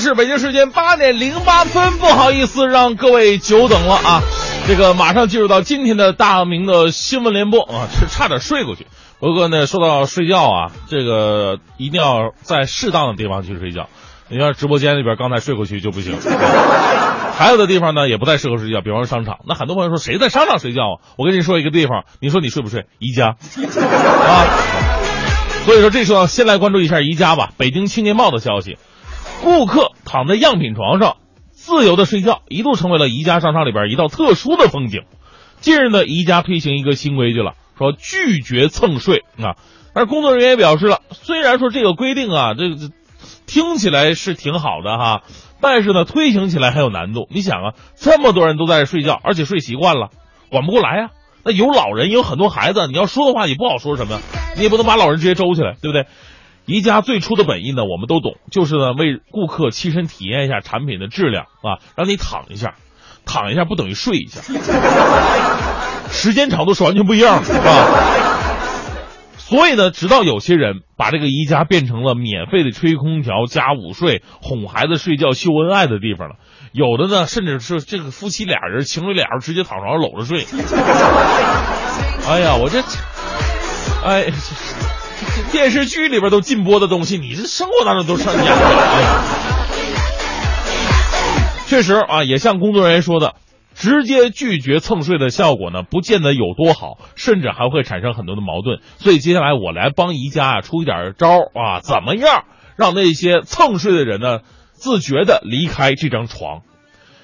是北京时间八点零八分，不好意思让各位久等了啊。这个马上进入到今天的大明的新闻联播啊，是差点睡过去。不过呢，说到睡觉啊，这个一定要在适当的地方去睡觉。你像直播间里边刚才睡过去就不行。还有的地方呢也不太适合睡觉，比方说商场。那很多朋友说谁在商场睡觉啊？我跟你说一个地方，你说你睡不睡？宜家啊。所以说这时候先来关注一下宜家吧。北京青年报的消息，顾客躺在样品床上自由的睡觉，一度成为了宜家商场里边一道特殊的风景。近日呢，宜家推行一个新规矩了，说拒绝蹭睡啊。但是工作人员也表示了，虽然说这个规定啊，这个听起来是挺好的哈，但是呢，推行起来很有难度。你想啊，这么多人都在睡觉，而且睡习惯了，管不过来呀、那有老人，也有很多孩子，你要说的话也不好说什么，你也不能把老人直接周起来，对不对？宜家最初的本意呢，我们都懂，就是呢为顾客亲身体验一下产品的质量啊，让你躺一下，躺一下不等于睡一下，时间长度是完全不一样的啊。所以呢，直到有些人把这个宜家变成了免费的吹空调加午睡、哄孩子睡觉、秀恩爱的地方了。有的呢，甚至是这个夫妻俩人、情侣俩人直接躺床上搂着睡。哎呀，我这，哎，这 电视剧里边都禁播的东西，你这生活当中都上演了。确实啊，也像工作人员说的，直接拒绝蹭睡的效果呢，不见得有多好，甚至还会产生很多的矛盾。所以接下来我来帮宜家啊出一点招啊，怎么样让那些蹭睡的人呢自觉的离开这张床？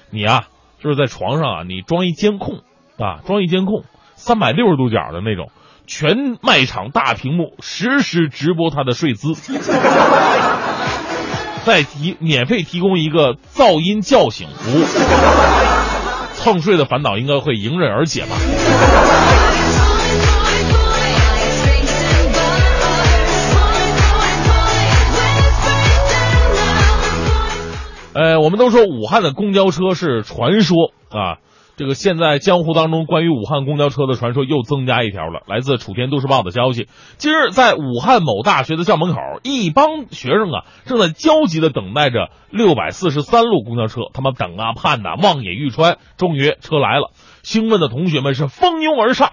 你啊，就是在床上啊，你装一监控啊，装一监控，三百六十度角的那种，全卖场大屏幕实时直播他的睡姿。再提免费提供一个噪音叫醒服务，蹭睡的烦恼应该会迎刃而解吧。呃，我们都说武汉的公交车是传说啊，这个现在江湖当中关于武汉公交车的传说又增加一条了。来自楚天都市报的消息，今日在武汉某大学的校门口，一帮学生啊正在焦急的等待着六百四十三路公交车，他们等啊盼呐、望眼欲穿，终于车来了，兴奋的同学们是蜂拥而上。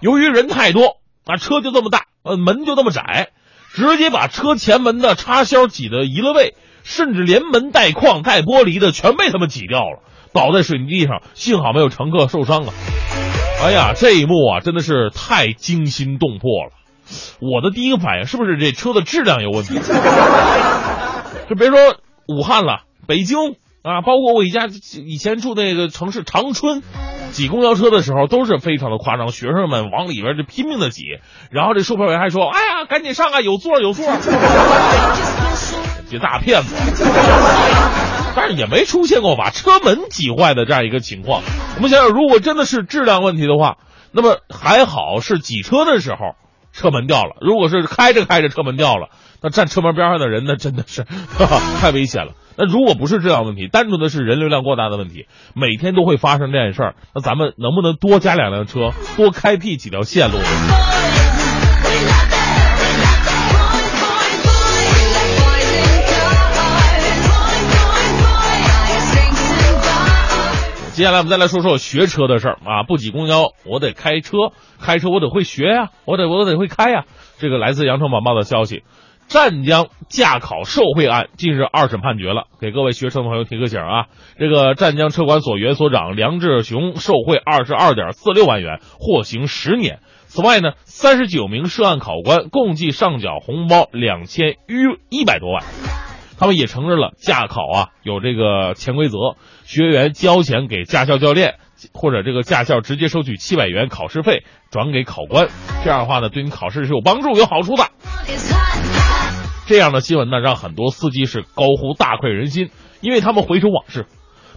由于人太多啊，车就这么大，呃，门就这么窄，直接把车前门的插销挤得移了位。甚至连门带框带玻璃的全被他们挤掉了，倒在水泥地上，幸好没有乘客受伤啊！哎呀，这一幕啊，真的是太惊心动魄了。我的第一个反应是不是这车的质量有问题？就别说武汉了，北京啊，包括我以家以前住那个城市长春，挤公交车的时候都是非常的夸张，学生们往里边就拼命的挤，然后这售票员还说：“哎呀，赶紧上啊，有座有座。”这大骗子，但是也没出现过把车门挤坏的这样一个情况。我们想想，如果真的是质量问题的话，那么还好是挤车的时候车门掉了；如果是开着开着车门掉了，那站车门边上的人那真的是哈哈 太危险了。那如果不是质量问题，单纯的是人流量过大的问题，每天都会发生这件事儿，那咱们能不能多加两辆车，多开辟几条线路接下来我们再来说说学车的事儿啊，不挤公交，我得开车，开车我得会学呀，我得我得会开呀。这个来自羊城晚报的消息，湛江驾考受贿案近日二审判决了，给各位学车的朋友提个醒啊，这个湛江车管所原所长梁志雄受贿二十二点四六万元，获刑十年。此外呢，三十九名涉案考官共计上缴红包两千一一百多万。他们也承认了驾考啊有这个潜规则，学员交钱给驾校教练，或者这个驾校直接收取七百元考试费转给考官，这样的话呢，对你考试是有帮助、有好处的。这样的新闻呢，让很多司机是高呼大快人心，因为他们回首往事，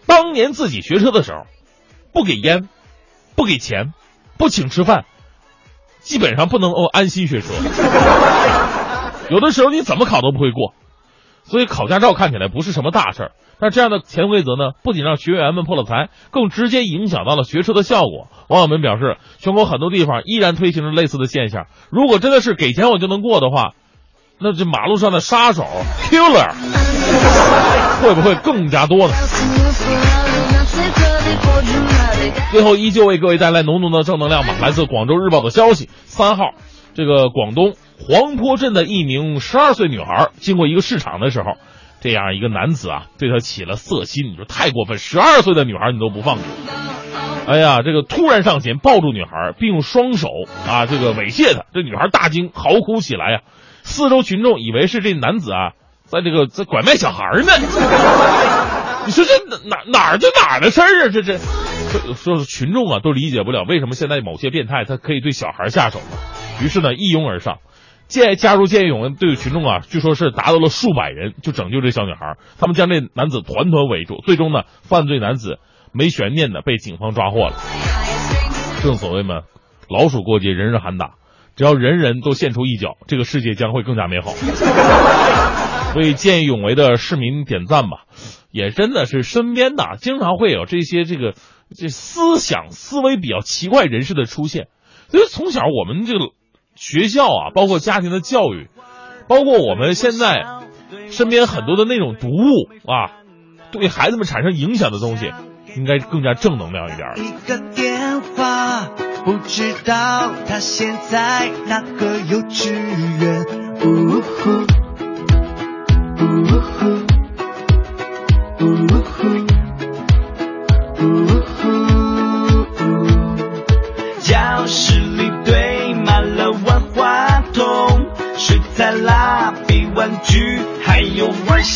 当年自己学车的时候，不给烟，不给钱，不请吃饭，基本上不能够安心学车。有的时候你怎么考都不会过。所以考驾照看起来不是什么大事儿，但这样的潜规则呢，不仅让学员们破了财，更直接影响到了学车的效果。网友们表示，全国很多地方依然推行着类似的现象。如果真的是给钱我就能过的话，那这马路上的杀手 killer 会不会更加多呢？最后依旧为各位带来浓浓的正能量吧。来自广州日报的消息，三号，这个广东。黄坡镇的一名十二岁女孩经过一个市场的时候，这样一个男子啊，对她起了色心。你说太过分，十二岁的女孩你都不放过。哎呀，这个突然上前抱住女孩，并用双手啊这个猥亵她，这女孩大惊，嚎哭起来呀。四周群众以为是这男子啊，在这个在拐卖小孩呢。你说这哪哪儿就哪儿的事儿啊？这这，说是群众啊都理解不了为什么现在某些变态他可以对小孩下手呢？于是呢一拥而上。见加入见义勇为队的群众啊，据说是达到了数百人，就拯救这小女孩。他们将这男子团团围住，最终呢，犯罪男子没悬念的被警方抓获了。正所谓嘛，老鼠过街，人人喊打。只要人人都献出一脚，这个世界将会更加美好。为见义勇为的市民点赞吧，也真的是身边的，经常会有这些这个这思想思维比较奇怪人士的出现。所以从小我们这个。学校啊，包括家庭的教育，包括我们现在身边很多的那种读物啊，对孩子们产生影响的东西，应该更加正能量一点。一个电话，不知道他现在哪个幼稚园。呜呼，呜呼，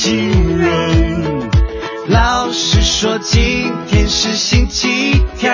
新人，老师说今天是星期天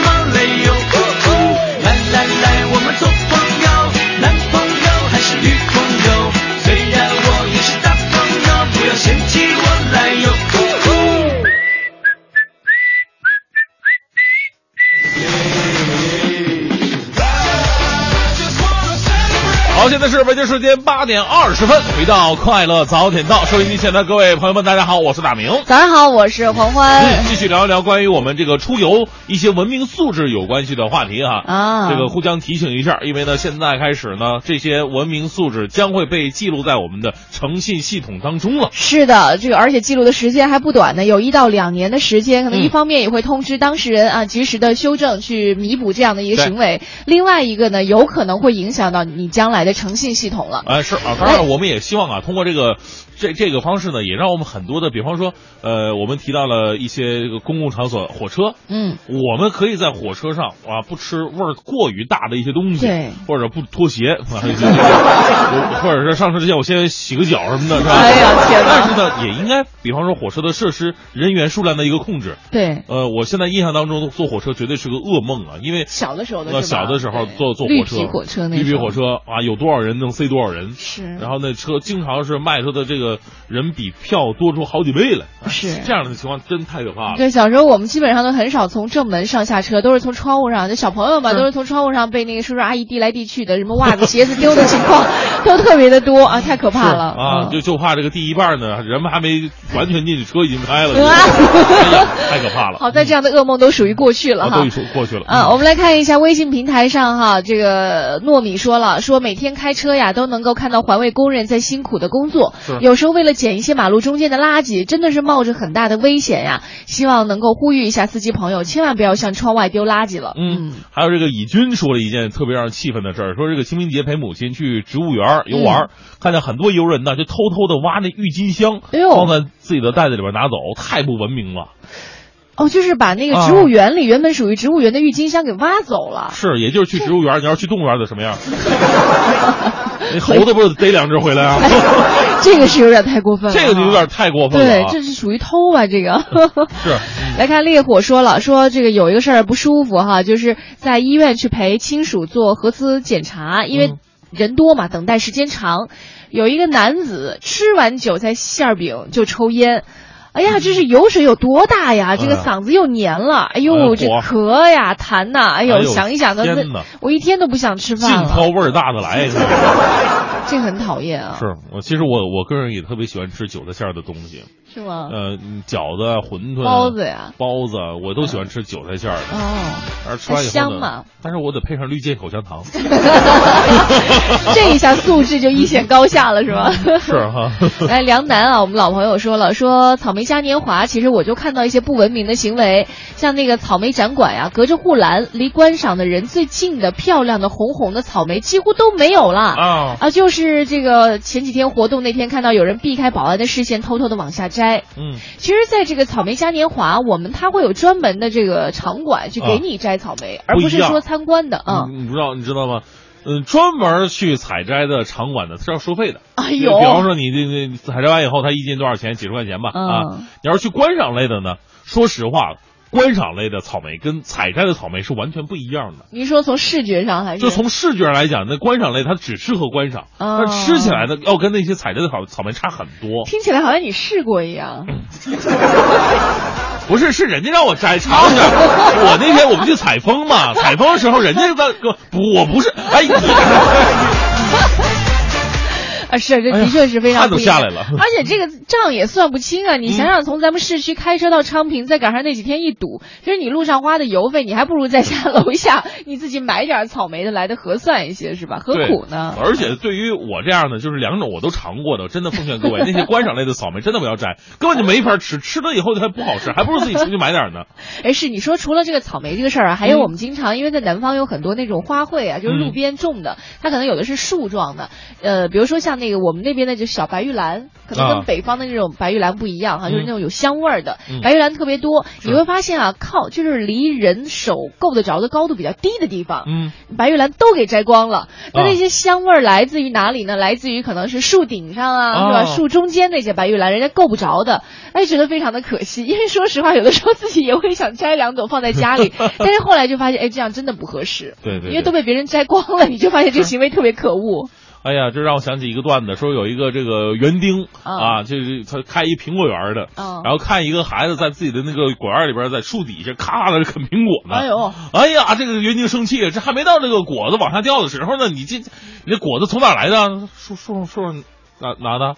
是北京时间八点二十分，回到快乐早点到，收音机前的各位朋友们，大家好，我是大明。早上好，我是黄欢。嗯，继续聊一聊关于我们这个出游一些文明素质有关系的话题哈。啊这个互相提醒一下，因为呢，现在开始呢，这些文明素质将会被记录在我们的诚信系统当中了。是的，这个而且记录的时间还不短呢，有一到两年的时间。可能嗯一方面也会通知当事人啊，及时的修正，去弥补这样的一个行为；另外一个呢，有可能会影响到你将来的诚信系统了。哎，是啊，当然，我们也希望啊，通过这个这这个方式呢，也让我们很多的，比方说，呃，我们提到了一些这个公共场所，火车，嗯，我们可以在火车上啊，不吃味儿过于大的一些东西，对或者不脱鞋，啊 或者是上车之前我先洗个脚什么的，是吧？哎呀天哪但是呢，也应该，比方说火车的设施、人员数量的一个控制。对，呃，我现在印象当中坐火车绝对是个噩梦啊，因为小的时候的呃小的时候坐坐火车，绿皮火车那绿皮火车啊，有多少人能塞多少人？是然后那车经常是卖出的这个人比票多出好几倍来，哎是 这样的情况真太可怕了。对，小时候我们基本上都很少从正门上下车，都是从窗户上。就小朋友嘛，都是从窗户上被那个叔叔阿姨递来递去的，什么袜子、鞋子丢的情况 都特别的多啊，太可怕了啊，嗯就就怕这个第一半呢，人们还没完全进去，车已经开了，太可怕了。好在这样的噩梦都属于过去了啊，哈都已。说过去了。啊，我们来看一下微信平台上哈，这个糯米说了，说每天开车呀都能够看到环卫工人在辛苦的工作，有时候为了捡一些马路中间的垃圾，真的是冒着很大的危险呀。希望能够呼吁一下司机朋友，千万不要向窗外丢垃圾了。嗯，还有这个以军说了一件特别让人气愤的事儿，说这个清明节陪母亲去植物园游玩儿，看见很多游人呢就偷偷的挖那郁金香，嗯哎呦放在自己的袋子里边拿走，太不文明了。哦，就是把那个植物园里原本属于植物园的郁金香给挖走了。是，也就是去植物园，你要是去动物园儿得什么样？那猴子不是逮两只回来啊？这个是有点太过分了，这个就有点太过分了对啊，这是属于偷吧？这个 是。来看烈火说了，说这个有一个事儿不舒服哈，就是在医院去陪亲属做核磁检查，因为嗯人多嘛，等待时间长。有一个男子吃完韭菜馅儿饼就抽烟。哎呀，这是油水有多大呀！这个嗓子又黏了，哎呦，这咳呀、痰呐，哎呦，想一想都，那我一天都不想吃饭了，挑味儿大的来。这很讨厌啊，是我其实我我个人也特别喜欢吃韭菜馅儿的东西，是吗？呃，饺子、啊、馄饨、包子呀，包子，我都喜欢吃韭菜馅儿的。哦，但是吃完以后呢香嘛，但是我得配上绿箭口香糖。这一下素质就一显高下了，是吧？是哈，来，梁楠啊，我们老朋友说了，说草莓嘉年华，其实我就看到一些不文明的行为，像那个草莓展馆呀、隔着护栏，离观赏的人最近的漂亮的红红的草莓几乎都没有了。啊，啊，就是这个前几天活动那天看到有人避开保安的视线，偷偷的往下摘。嗯，其实，在这个草莓嘉年华，我们它会有专门的这个场馆去给你摘草莓，而不是说参观的啊。你你不知道，你知道吗？嗯，专门去采摘的场馆呢是要收费的。哎呦，比方说你这这采摘完以后，它一斤多少钱？几十块钱吧。嗯啊，你要是去观赏类的呢，说实话，观赏类的草莓跟采摘的草莓是完全不一样的。您说从视觉上还是？就从视觉上来讲，那观赏类它只适合观赏，哦但吃起来呢要跟那些采摘的草草莓差很多。听起来好像你试过一样。不是，是人家让我摘尝尝。我那天我们去采风嘛，采风的时候人家在个不，我不是，哎，你啊，是，这的确是非常汗都下来了 而且这个账也算不清啊！你想想，从咱们市区开车到昌平，再赶上那几天一堵，就是你路上花的油费，你还不如在家楼下你自己买点草莓的来的合算一些，是吧？何苦呢？而且对于我这样的，就是两种我都尝过的，真的奉劝各位，那些观赏类的草莓真的不要摘，根本就没法吃，吃了以后它不好吃，还不如自己出去买点呢。哎，是你说除了这个草莓这个事儿啊，还有嗯我们经常、因为在南方有很多那种花卉啊，就是路边种的，它可能有的是树状的，呃，比如说像那个我们那边的就小白玉兰，可能啊跟北方的那种白玉兰不一样哈，就是那种有香味儿的、嗯白玉兰特别多。你会发现啊，靠就是离人手够得着的高度比较低的地方，嗯，白玉兰都给摘光了。那啊那些香味儿来自于哪里呢？来自于可能是树顶上啊，啊是吧？树中间那些白玉兰，人家够不着的，哎，觉得非常的可惜。因为说实话，有的时候自己也会想摘两朵放在家里，但是后来就发现，哎，这样真的不合适。对对对因为都被别人摘光了，你就发现这个行为特别可恶。哎呀，这让我想起一个段子，说有一个这个园丁啊啊，就是他开一苹果园的，嗯然后看一个孩子在自己的那个果园里边，在树底下咔的啃苹果呢。哎呦，哎呀，这个园丁生气，这还没到那个果子往下掉的时候呢，你这你这果子从哪来的？树树树上拿拿的？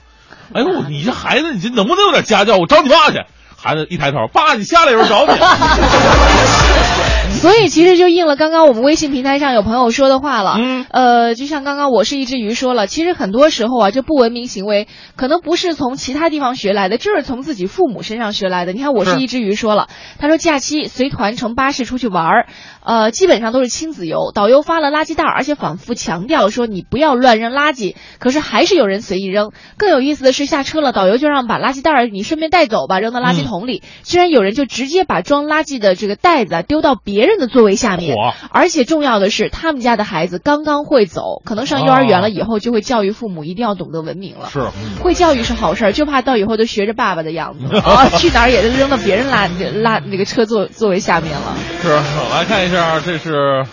哎呦，你这孩子，你这能不能有点家教？我找你爸去。孩子一抬头，爸，你下来，有人找你。所以其实就应了刚刚我们微信平台上有朋友说的话了。嗯呃，就像刚刚我是一只鱼说了，其实很多时候啊，这不文明行为可能不是从其他地方学来的，就是从自己父母身上学来的。你看，我是是一只鱼说了，他说假期随团乘巴士出去玩儿，呃，基本上都是亲子游，导游发了垃圾袋儿，而且反复强调说你不要乱扔垃圾，可是还是有人随意扔。更有意思的是，下车了，导游就让把垃圾袋儿你顺便带走吧，扔到垃圾桶里。居然有人就直接把装垃圾的这个袋子啊丢到别人的座位下面。而且重要的是，他们家的孩子刚刚会走，可能上幼儿园了，哦以后就会教育父母一定要懂得文明了。是，嗯会教育是好事儿，就怕到以后都学着爸爸的样子啊，去哪儿也是扔到别人拉拉那个车座座位下面了。是，来看一下，这是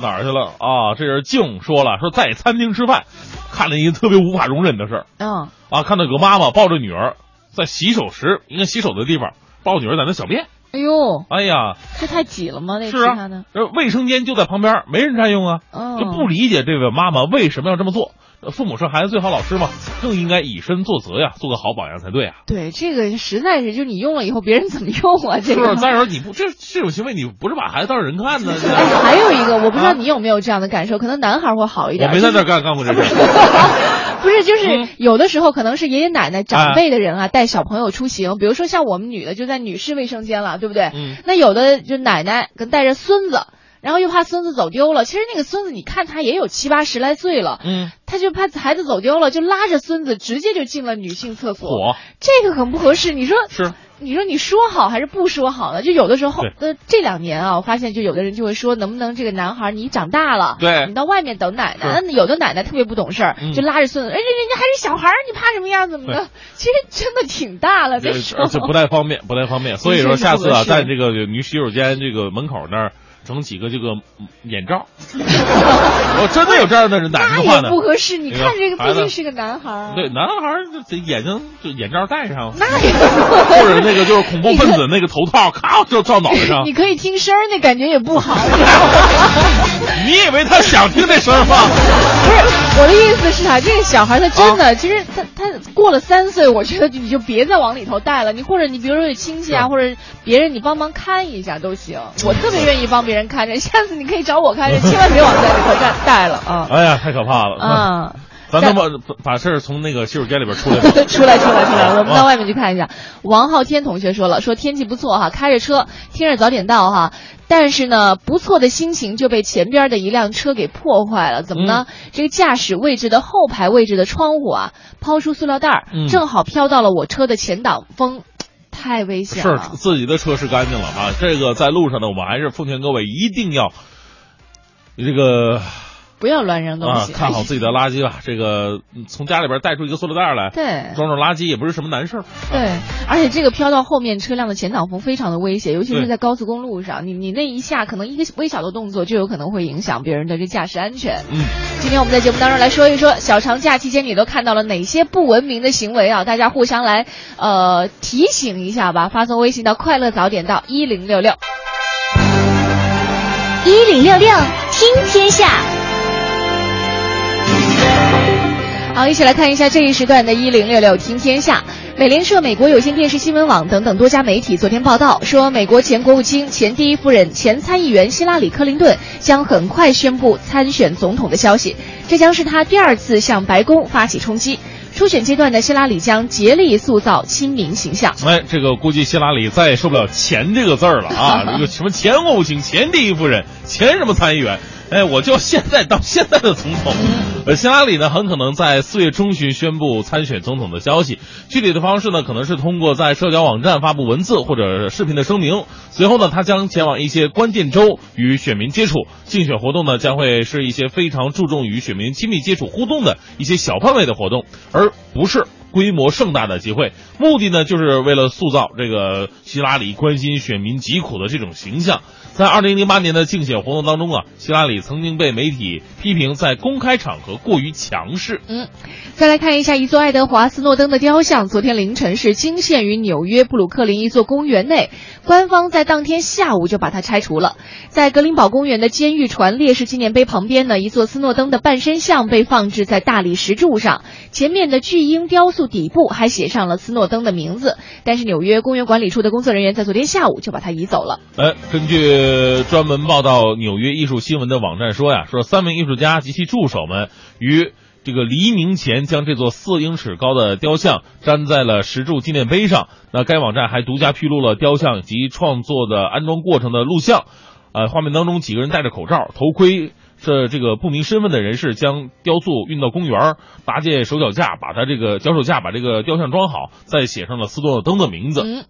哪儿去了啊？这是静说了，说在餐厅吃饭，看了一个特别无法容忍的事儿嗯，啊，看到有个妈妈抱着女儿在洗手时应该洗手的地方抱女儿在那小便，哎呦，哎呀，这太挤了吗？那是啊呃卫生间就在旁边，没人占用啊，哦就不理解这位妈妈为什么要这么做。呃父母是孩子最好老师嘛，更应该以身作则呀，做个好榜样才对啊。对这个实在是，就是你用了以后，别人怎么用啊？这个是。再说你不这这种行为，你不是把孩子当人看呢？哎，还有一个，我不知道啊你有没有这样的感受，可能男孩会好一点。我没在就是那干干过这事儿。不是，就是嗯。有的时候可能是爷爷奶奶长哎辈的人啊，带小朋友出行，比如说像我们女的就在女士卫生间了，对不对？嗯。那有的就奶奶跟带着孙子，然后又怕孙子走丢了。其实那个孙子，你看他也有七八十来岁了，嗯，他就怕孩子走丢了，就拉着孙子直接就进了女性厕所，火这个很不合适。你说是。你说你说好还是不说好呢？就有的时候，呃，这两年啊，我发现就有的人就会说，能不能这个男孩你长大了，对你到外面等奶奶。那有的奶奶特别不懂事儿，嗯就拉着孙子，哎，人人家还是小孩儿，你怕什么呀？怎么的？其实真的挺大了，这这不太方便，不太方便。所以说，下次啊，在这个女洗手间这个门口那儿整几个这个嗯眼罩。我真的有这样的人奶奶那也的话呢？不合适。你看这个毕竟是个男孩儿，对，男孩儿就得眼睛就眼罩戴上，那也不合适或者那个就是恐怖分子那个头套，咔就罩脑袋上你。可以听声儿，那感觉也不好。你以为他想听这声儿吗？不是我的意思是啊，这个小孩他真的，其实他他过了三岁，我觉得你就别再往里头带了。你或者你比如说有亲戚啊，或者别人你帮忙看一下都行。我特别愿意帮别人看着，下次你可以找我看着，千万别往在里头带带了啊哎呀，太可怕了！啊！咱能把把事儿从那个洗手间里边出来吗？出来出来出来，我们啊到外面去看一下。王浩天同学说了，说天气不错哈，开着车听着早点到哈，但是呢，不错的心情就被前边的一辆车给破坏了。怎么呢？这个驾驶位置的后排位置的窗户啊，抛出塑料袋儿，嗯正好飘到了我车的前挡风，太危险是了。自己的车是干净了啊！这个在路上呢，我们还是奉劝各位一定要这个不要乱扔东啊西，看好自己的垃圾吧。这个嗯从家里边带出一个塑料袋来，对装装垃圾也不是什么难事儿。对，而且这个飘到后面车辆的前挡风非常的危险，尤其是在高速公路上，你你那一下可能一个微小的动作就有可能会影响别人的这驾驶安全。嗯，今天我们在节目当中来说一说小长假期间你都看到了哪些不文明的行为啊？大家互相来呃提醒一下吧，发送微信到快乐早点到一零六六。一零六六听天下，好，一起来看一下这一时段的“一零六六听天下”。美联社、美国有线电视新闻网等等多家媒体昨天报道说，美国前国务卿、前第一夫人、前参议员希拉里·克林顿将很快宣布参选总统的消息，这将是他第二次向白宫发起冲击。初选阶段的希拉里将竭力塑造亲民形象。哎，这个估计希拉里再也受不了“前”这个字儿了啊！这个什么前国务卿、前第一夫人、前什么参议员，哎，我就现在当现在的总统。呃，希拉里呢，很可能在四月中旬宣布参选总统的消息。具体的方式呢，可能是通过在社交网站发布文字或者视频的声明。随后呢，他将前往一些关键州与选民接触。竞选活动呢，将会是一些非常注重与选民亲密接触互动的一些小范围的活动，而不是。规模盛大的集会，目的呢，就是为了塑造这个希拉里关心选民疾苦的这种形象。在二零零八年的竞选活动当中啊，希拉里曾经被媒体批评在公开场合过于强势。嗯，再来看一下一座爱德华斯诺登的雕像，昨天凌晨是惊现于纽约布鲁克林一座公园内，官方在当天下午就把它拆除了。在格林堡公园的监狱船烈士纪念碑旁边呢，一座斯诺登的半身像被放置在大理石柱上，前面的巨鹰雕塑。底部还写上了斯诺登的名字，但是纽约公园管理处的工作人员在昨天下午就把它移走了。哎，根据呃专门报道纽约艺术新闻的网站说呀，说三名艺术家及其助手们于这个黎明前将这座四英尺高的雕像粘在了石柱纪念碑上。那该网站还独家披露了雕像及创作的安装过程的录像，呃，画面当中几个人戴着口罩、头盔。这这个不明身份的人士将雕塑运到公园，搭建手脚架，把它这个脚手架把这个雕像装好，再写上了斯诺登的名字。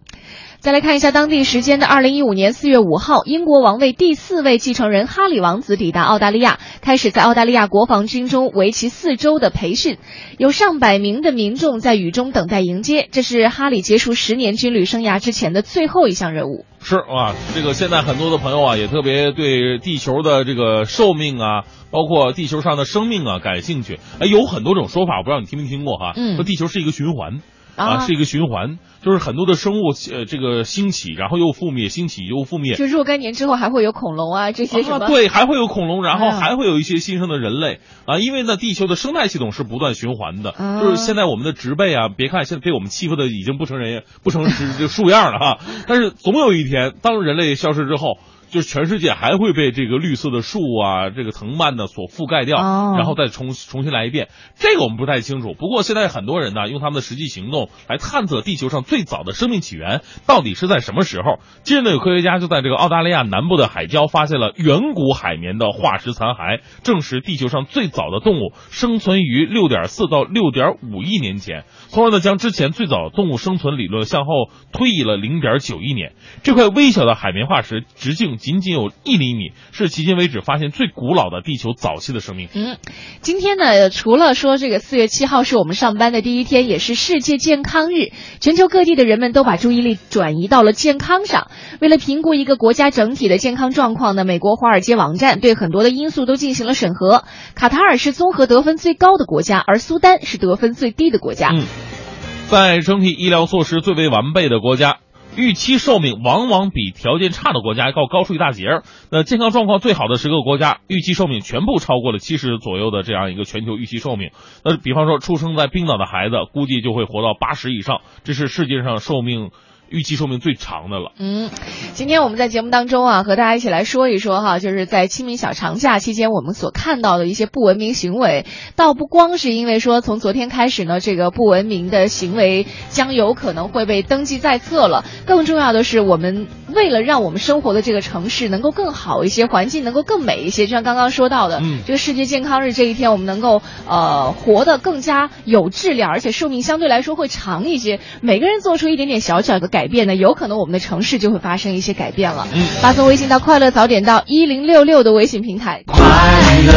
再来看一下当地时间的二零一五年四月五号，英国王位第四位继承人哈里王子抵达澳大利亚，开始在澳大利亚国防军中为期四周的培训，有上百名的民众在雨中等待迎接。这是哈里结束十年军旅生涯之前的最后一项任务。是啊，这个现在很多的朋友啊，也特别对地球的这个寿命啊，包括地球上的生命啊感兴趣。哎，有很多种说法，我不知道你听没听过哈？嗯，说地球是一个循环。啊，是一个循环，就是很多的生物，呃，这个兴起，然后又覆灭，兴起又覆灭。就若干年之后还会有恐龙啊，这些什么？对，还会有恐龙，然后还会有一些新生的人类啊，因为呢，地球的生态系统是不断循环的。就是现在我们的植被啊，别看现在被我们欺负的已经不成人，不成这树样了哈，但是总有一天，当人类消失之后。就是全世界还会被这个绿色的树啊，这个藤蔓呢所覆盖掉，然后再重重新来一遍。这个我们不太清楚。不过现在很多人呢，用他们的实际行动来探测地球上最早的生命起源到底是在什么时候。近日呢，有科学家就在这个澳大利亚南部的海礁发现了远古海绵的化石残骸，证实地球上最早的动物生存于六点四到六点五亿年前，从而呢将之前最早动物生存理论向后推移了零点九亿年。这块微小的海绵化石直径。仅仅有一厘米，是迄今为止发现最古老的地球早期的生命体。嗯，今天呢，除了说这个四月七号是我们上班的第一天，也是世界健康日，全球各地的人们都把注意力转移到了健康上。为了评估一个国家整体的健康状况呢，美国华尔街网站对很多的因素都进行了审核。卡塔尔是综合得分最高的国家，而苏丹是得分最低的国家。嗯，在整体医疗措施最为完备的国家。预期寿命往往比条件差的国家要高出一大截儿。那健康状况最好的十个国家，预期寿命全部超过了七十左右的这样一个全球预期寿命。那比方说，出生在冰岛的孩子，估计就会活到八十以上，这是世界上寿命。预期寿命最长的了。嗯，今天我们在节目当中啊，和大家一起来说一说哈，就是在清明小长假期间，我们所看到的一些不文明行为，倒不光是因为说从昨天开始呢，这个不文明的行为将有可能会被登记在册了。更重要的是，我们为了让我们生活的这个城市能够更好一些，环境能够更美一些，就像刚刚说到的，嗯，这个世界健康日这一天，我们能够呃活得更加有质量，而且寿命相对来说会长一些。每个人做出一点点小小的。改变呢，有可能我们的城市就会发生一些改变了。嗯，发送微信到“快乐早点到一零六六”的微信平台。快乐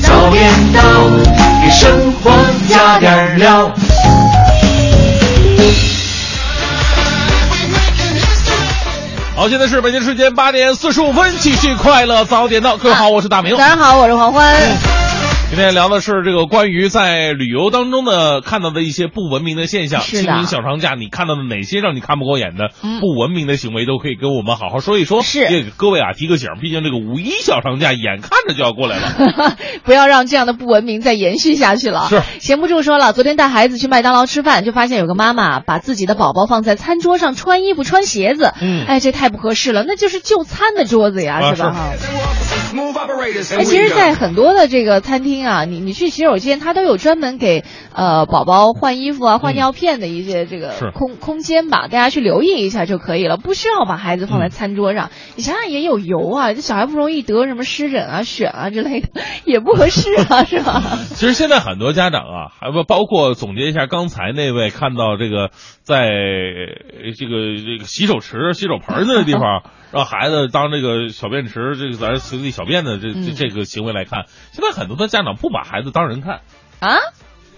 早点到，给生活加点料。好，现在是北京时间八点四十五分，继续快乐早点到。各位好，我是大明。大家好，我是黄欢。今天聊的是这个关于在旅游当中的看到的一些不文明的现象。清明小长假，你看到的哪些让你看不过眼的不文明的行为，都可以跟我们好好说一说。是，也给各位啊提个醒，毕竟这个五一小长假眼看着就要过来了，不要让这样的不文明再延续下去了。是，闲不住说了，昨天带孩子去麦当劳吃饭，就发现有个妈妈把自己的宝宝放在餐桌上穿衣服穿鞋子。嗯，哎，这太不合适了，那就是就餐的桌子呀，是吧？哎，其实，在很多的这个餐厅啊，你你去洗手间，它都有专门给呃宝宝换衣服啊、换尿片的一些这个是空空间吧，大家去留意一下就可以了，不需要把孩子放在餐桌上。你想想也有油啊，这小孩不容易得什么湿疹啊、癣啊之类的，也不合适啊，是吧？其实现在很多家长啊，还不包括总结一下刚才那位看到这个在呃这个这个洗手池、洗手盆的地方 让孩子当这个小便池，这个在这随地小便的这这嗯这个行为来看，现在很多的家长不把孩子当人看，啊？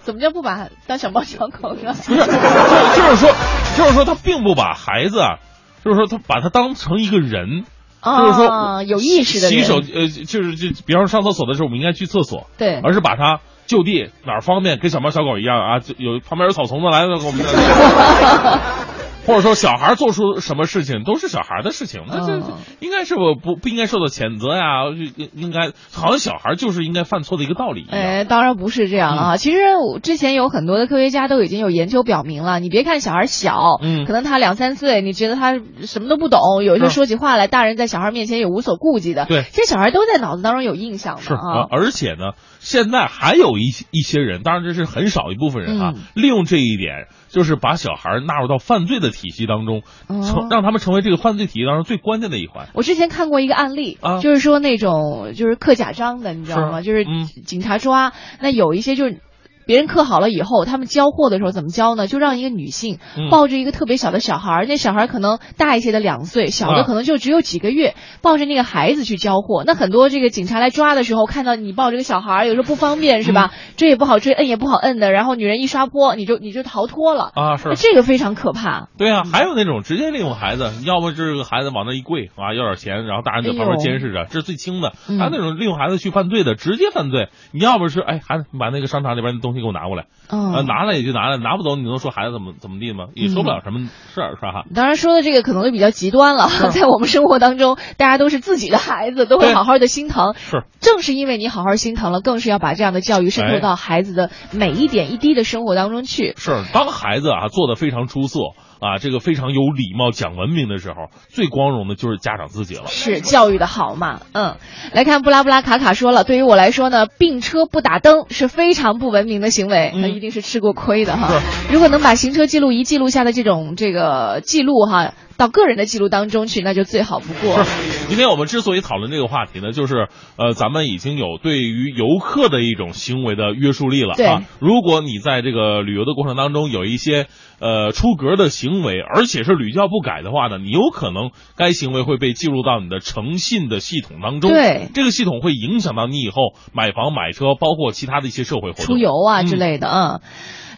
怎么叫不把当小猫小狗呢？不是，就就是说，就是说他并不把孩子啊，就是说他把他当成一个人。就是说啊，有意识的人洗手，呃，就是就比方说上厕所的时候，我们应该去厕所，对而是把它就地哪儿方便，跟小猫小狗一样啊，就有旁边有草丛子来了，给我们。或者说小孩做出什么事情都是小孩的事情，那这应该是不不不应该受到谴责呀？应应该好像小孩就是应该犯错的一个道理。哎，当然不是这样了嗯啊！其实之前有很多的科学家都已经有研究表明了，你别看小孩小，嗯可能他两三岁，你觉得他什么都不懂，有时候是说起话来，大人在小孩面前也无所顾忌的。对其实小孩都在脑子当中有印象是的啊。而且呢，现在还有一些一些人，当然这是很少一部分人啊，嗯利用这一点，就是把小孩纳入到犯罪的体系当中，哦成让他们成为这个犯罪体系当中最关键的一环。我之前看过一个案例，啊就是说那种就是刻假章的，你知道吗？是就是嗯警察抓，那有一些就是。别人刻好了以后，他们交货的时候怎么交呢？就让一个女性嗯抱着一个特别小的小孩儿，那小孩儿可能大一些的两岁，小的啊可能就只有几个月，抱着那个孩子去交货。那很多这个警察来抓的时候，看到你抱着个小孩儿，有时候不方便是嗯吧？追也不好追，摁也不好摁的，然后女人一刷坡，你就你就逃脱了啊是那这个非常可怕。对啊，还有那种直接利用孩子，要么这个孩子往那一跪啊，要点钱，然后大人在旁边监视着，这是最轻的。嗯还有那种利用孩子去犯罪的，直接犯罪。你要不是哎，孩子，你把那个商场里边的东西给我拿过来，嗯啊，拿了也就拿了，拿不走你能说孩子怎么怎么地吗？也说不了什么事儿，是吧？当然说的这个可能就比较极端了，在我们生活当中，大家都是自己的孩子，都会好好的心疼。是，正是因为你好好心疼了，更是要把这样的教育渗透哎到孩子的每一点一滴的生活当中去。是，当孩子啊做的非常出色啊，这个非常有礼貌、讲文明的时候，最光荣的就是家长自己了。是教育的好嘛？嗯，来看布拉布拉卡卡说了，对于我来说呢，并车不打灯是非常不文明的行为，那、嗯一定是吃过亏的哈。如果能把行车记录仪记录下的这种这个记录哈，到个人的记录当中去，那就最好不过。是，今天我们之所以讨论这个话题呢，就是呃，咱们已经有对于游客的一种行为的约束力了对啊。如果你在这个旅游的过程当中有一些呃出格的行为，而且是屡教不改的话呢，你有可能该行为会被记录到你的诚信的系统当中。对这个系统会影响到你以后买房、买车，包括其他的一些社会活动。出游啊嗯之类的，嗯。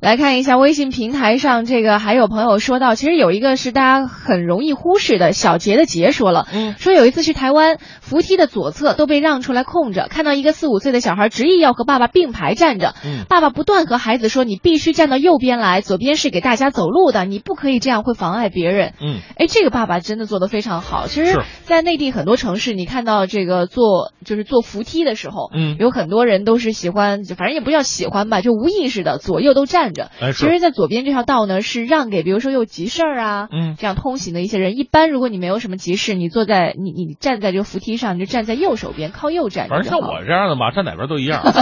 来看一下微信平台上，这个还有朋友说到，其实有一个是大家很容易忽视的，小杰的杰说了，嗯。说有一次去台湾，扶梯的左侧都被让出来空着，看到一个四五岁的小孩执意要和爸爸并排站着，嗯。爸爸不断和孩子说，你必须站到右边来，左边是给大家走路的，你不可以这样，会妨碍别人。嗯，哎，这个爸爸真的做得非常好。其实，在内地很多城市，你看到这个坐就是坐扶梯的时候，嗯。有很多人都是喜欢，反正也不叫喜欢吧，就无意识的左右都站着。哎其实，在左边这条道呢，是让给比如说有急事儿啊，嗯这样通行的一些人。一般如果你没有什么急事，你坐在你你站在这个扶梯上，你就站在右手边，靠右站着反正像我这样的嘛，站哪边都一样。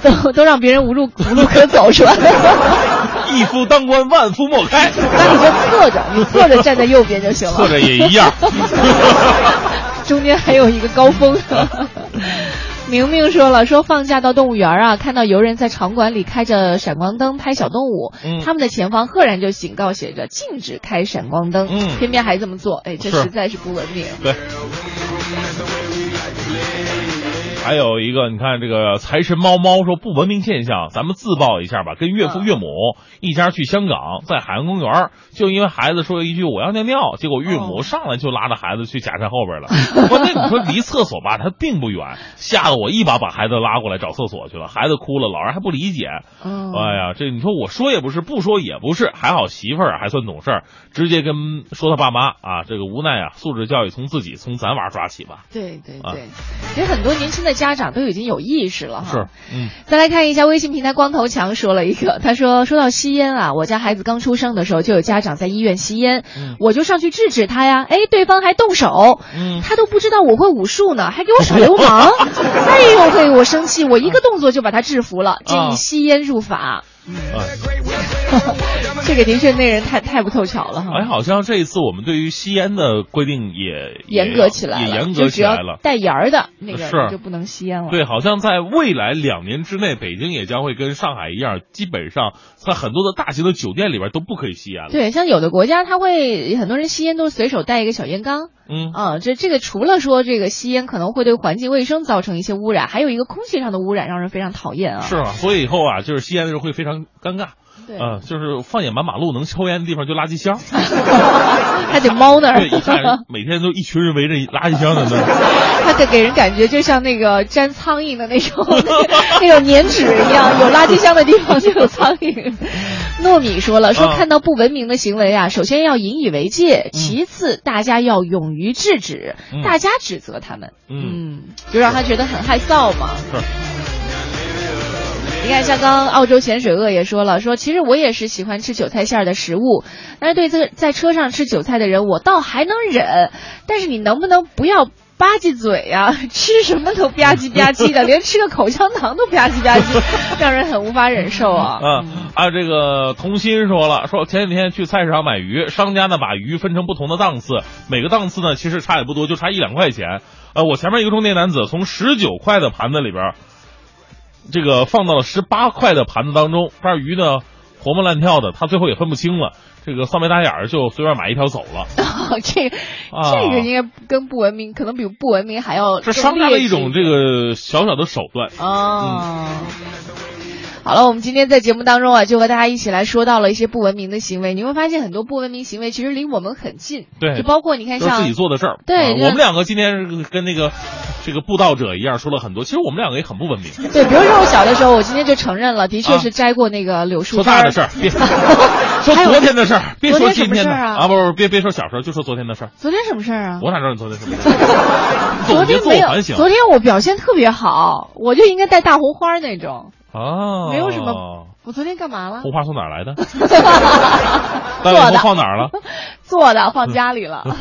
都都让别人无路无路可走是吧？一夫当关，万夫莫开。那你就侧着，你侧着站在右边就行了。侧着也一样。中间还有一个高峰。明明说了，说放假到动物园啊，看到游人在场馆里开着闪光灯拍小动物，嗯他们的前方赫然就警告写着禁止开闪光灯，嗯偏偏还这么做，哎，这实在是不文明。对。还有一个，你看这个财神猫猫说不文明现象，咱们自曝一下吧。跟岳父岳母一家去香港，在海洋公园，就因为孩子说一句我要尿尿，结果岳母上来就拉着孩子去假山后边了。关键你说离厕所吧，它并不远，吓得我一把把孩子拉过来找厕所去了，孩子哭了，老人还不理解。嗯哎呀，这你说我说也不是，不说也不是，还好媳妇儿还算懂事儿，直接跟说他爸妈啊，这个无奈啊，素质教育从自己从咱娃抓起吧。对对啊对，其实很多年轻的家长都已经有意识了哈。是，嗯，再来看一下微信平台，光头强说了一个，他说说到吸烟啊，我家孩子刚出生的时候就有家长在医院吸烟，嗯。我就上去制止他呀，哎，对方还动手，嗯。他都不知道我会武术呢，还给我耍流氓，哎呦喂，我生气，我一个动作就把他制服了，建议吸烟入法。啊，这个的确那人太太不凑巧了哈。哎，好像这一次我们对于吸烟的规定也严格起来了，也严格起来了。带沿儿的那个是就不能吸烟了。对，好像在未来两年之内，北京也将会跟上海一样，基本上在很多的大型的酒店里边都不可以吸烟了。对，像有的国家，他会很多人吸烟都随手带一个小烟缸。嗯啊，这这个除了说这个吸烟可能会对环境卫生造成一些污染，还有一个空气上的污染，让人非常讨厌啊。是啊，所以以后啊，就是吸烟的时候会非常尴尬。对，嗯、就是放眼满马路能抽烟的地方就垃圾箱，还得猫那儿。对，一看每天都一群人围着垃圾箱在那儿。他得给人感觉就像那个粘苍蝇的那种 那种粘纸一样，有垃圾箱的地方就有苍蝇。糯米说了，说啊看到不文明的行为啊，首先要引以为戒，其次大家要勇于制止，嗯大家指责他们，嗯嗯，就让他觉得很害臊嘛。你看，像刚刚澳洲咸水鳄也说了，说其实我也是喜欢吃韭菜馅儿的食物，但是对这个在车上吃韭菜的人，我倒还能忍，但是你能不能不要吧唧嘴呀、吃什么都吧唧吧唧的，连吃个口香糖都吧唧吧唧，让人很无法忍受啊。啊啊！这个童心说了，说前几天去菜市场买鱼，商家呢把鱼分成不同的档次，每个档次呢其实差也不多，就差一两块钱。呃，我前面一个中年男子从十九块的盘子里边，这个放到了十八块的盘子当中，这鱼呢活蹦乱跳的，他最后也分不清了，这个骚眉打眼儿就随便买一条走了。这个、啊这个应该跟不文明，可能比不文明还要这更商家的一种这个小小的手段。哦。好了，我们今天在节目当中啊，就和大家一起来说到了一些不文明的行为。你会发现很多不文明行为其实离我们很近，对就包括你看像自己做的事儿。啊对就我们两个今天跟那个这个布道者一样说了很多，其实我们两个也很不文明。对，比如说我小的时候，我今天就承认了，的确啊是摘过那个柳树说大的事儿，别 说昨天的事儿，别说今天的事儿啊不不，别别说小时候，就说昨天的事儿。昨天什么事儿啊？我哪知道你昨天什么事？昨天没有。昨天我表现特别好，我就应该戴大红花那种。啊，没有什么我昨天干嘛了？红花从哪儿来的？做的放哪儿了？做的，放家里了。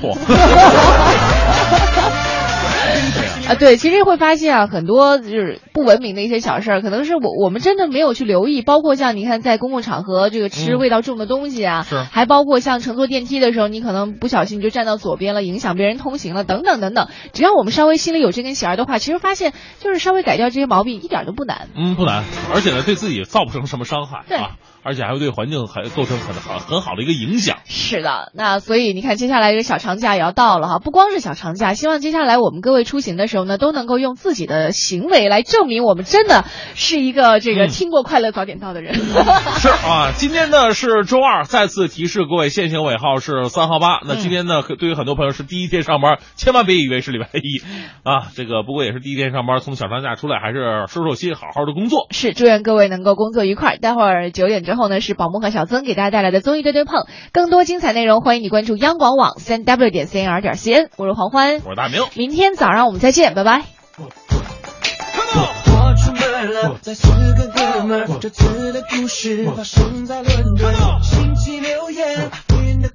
嚯！啊，对，其实会发现啊，很多就是不文明的一些小事儿，可能是我我们真的没有去留意，包括像你看在公共场合这个吃嗯味道重的东西啊，是还包括像乘坐电梯的时候，你可能不小心就站到左边了，影响别人通行了，等等等等。只要我们稍微心里有这根弦儿的话，其实发现就是稍微改掉这些毛病一点都不难。嗯，不难，而且呢，对自己造不成什么伤害对啊，而且还会对环境还构成很好很好的一个影响。是的，那所以你看，接下来这个小长假也要到了哈，不光是小长假，希望接下来我们各位出行的时候呢，都能够用自己的行为来证明我们真的是一个这个嗯听过快乐早点到的人。是啊，今天呢是周二，再次提示各位，限行尾号是三号八。那今天呢，对于很多朋友是第一天上班，千万别以为是礼拜一 啊。这个不过也是第一天上班，从小长假出来，还是收收心，好好的工作。是，祝愿各位能够工作愉快。待会儿九点之后呢，是宝木和小曾给大家带来的综艺对对碰，更多精彩内容，欢迎你关注央广网三 w 点 cnr 点 cn。我是黄欢，我是大明。明天早上我们再见，拜拜。我出门了，在四个哥们儿，这次的故事发生在伦敦。星期六夜，云的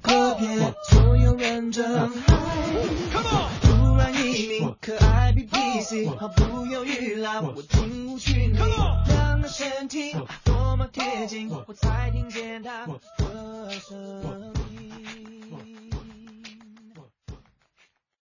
所有人正匿名可爱比 PC，毫不犹豫拉我进入虚拟两个身体多么贴近我才听见他的声音。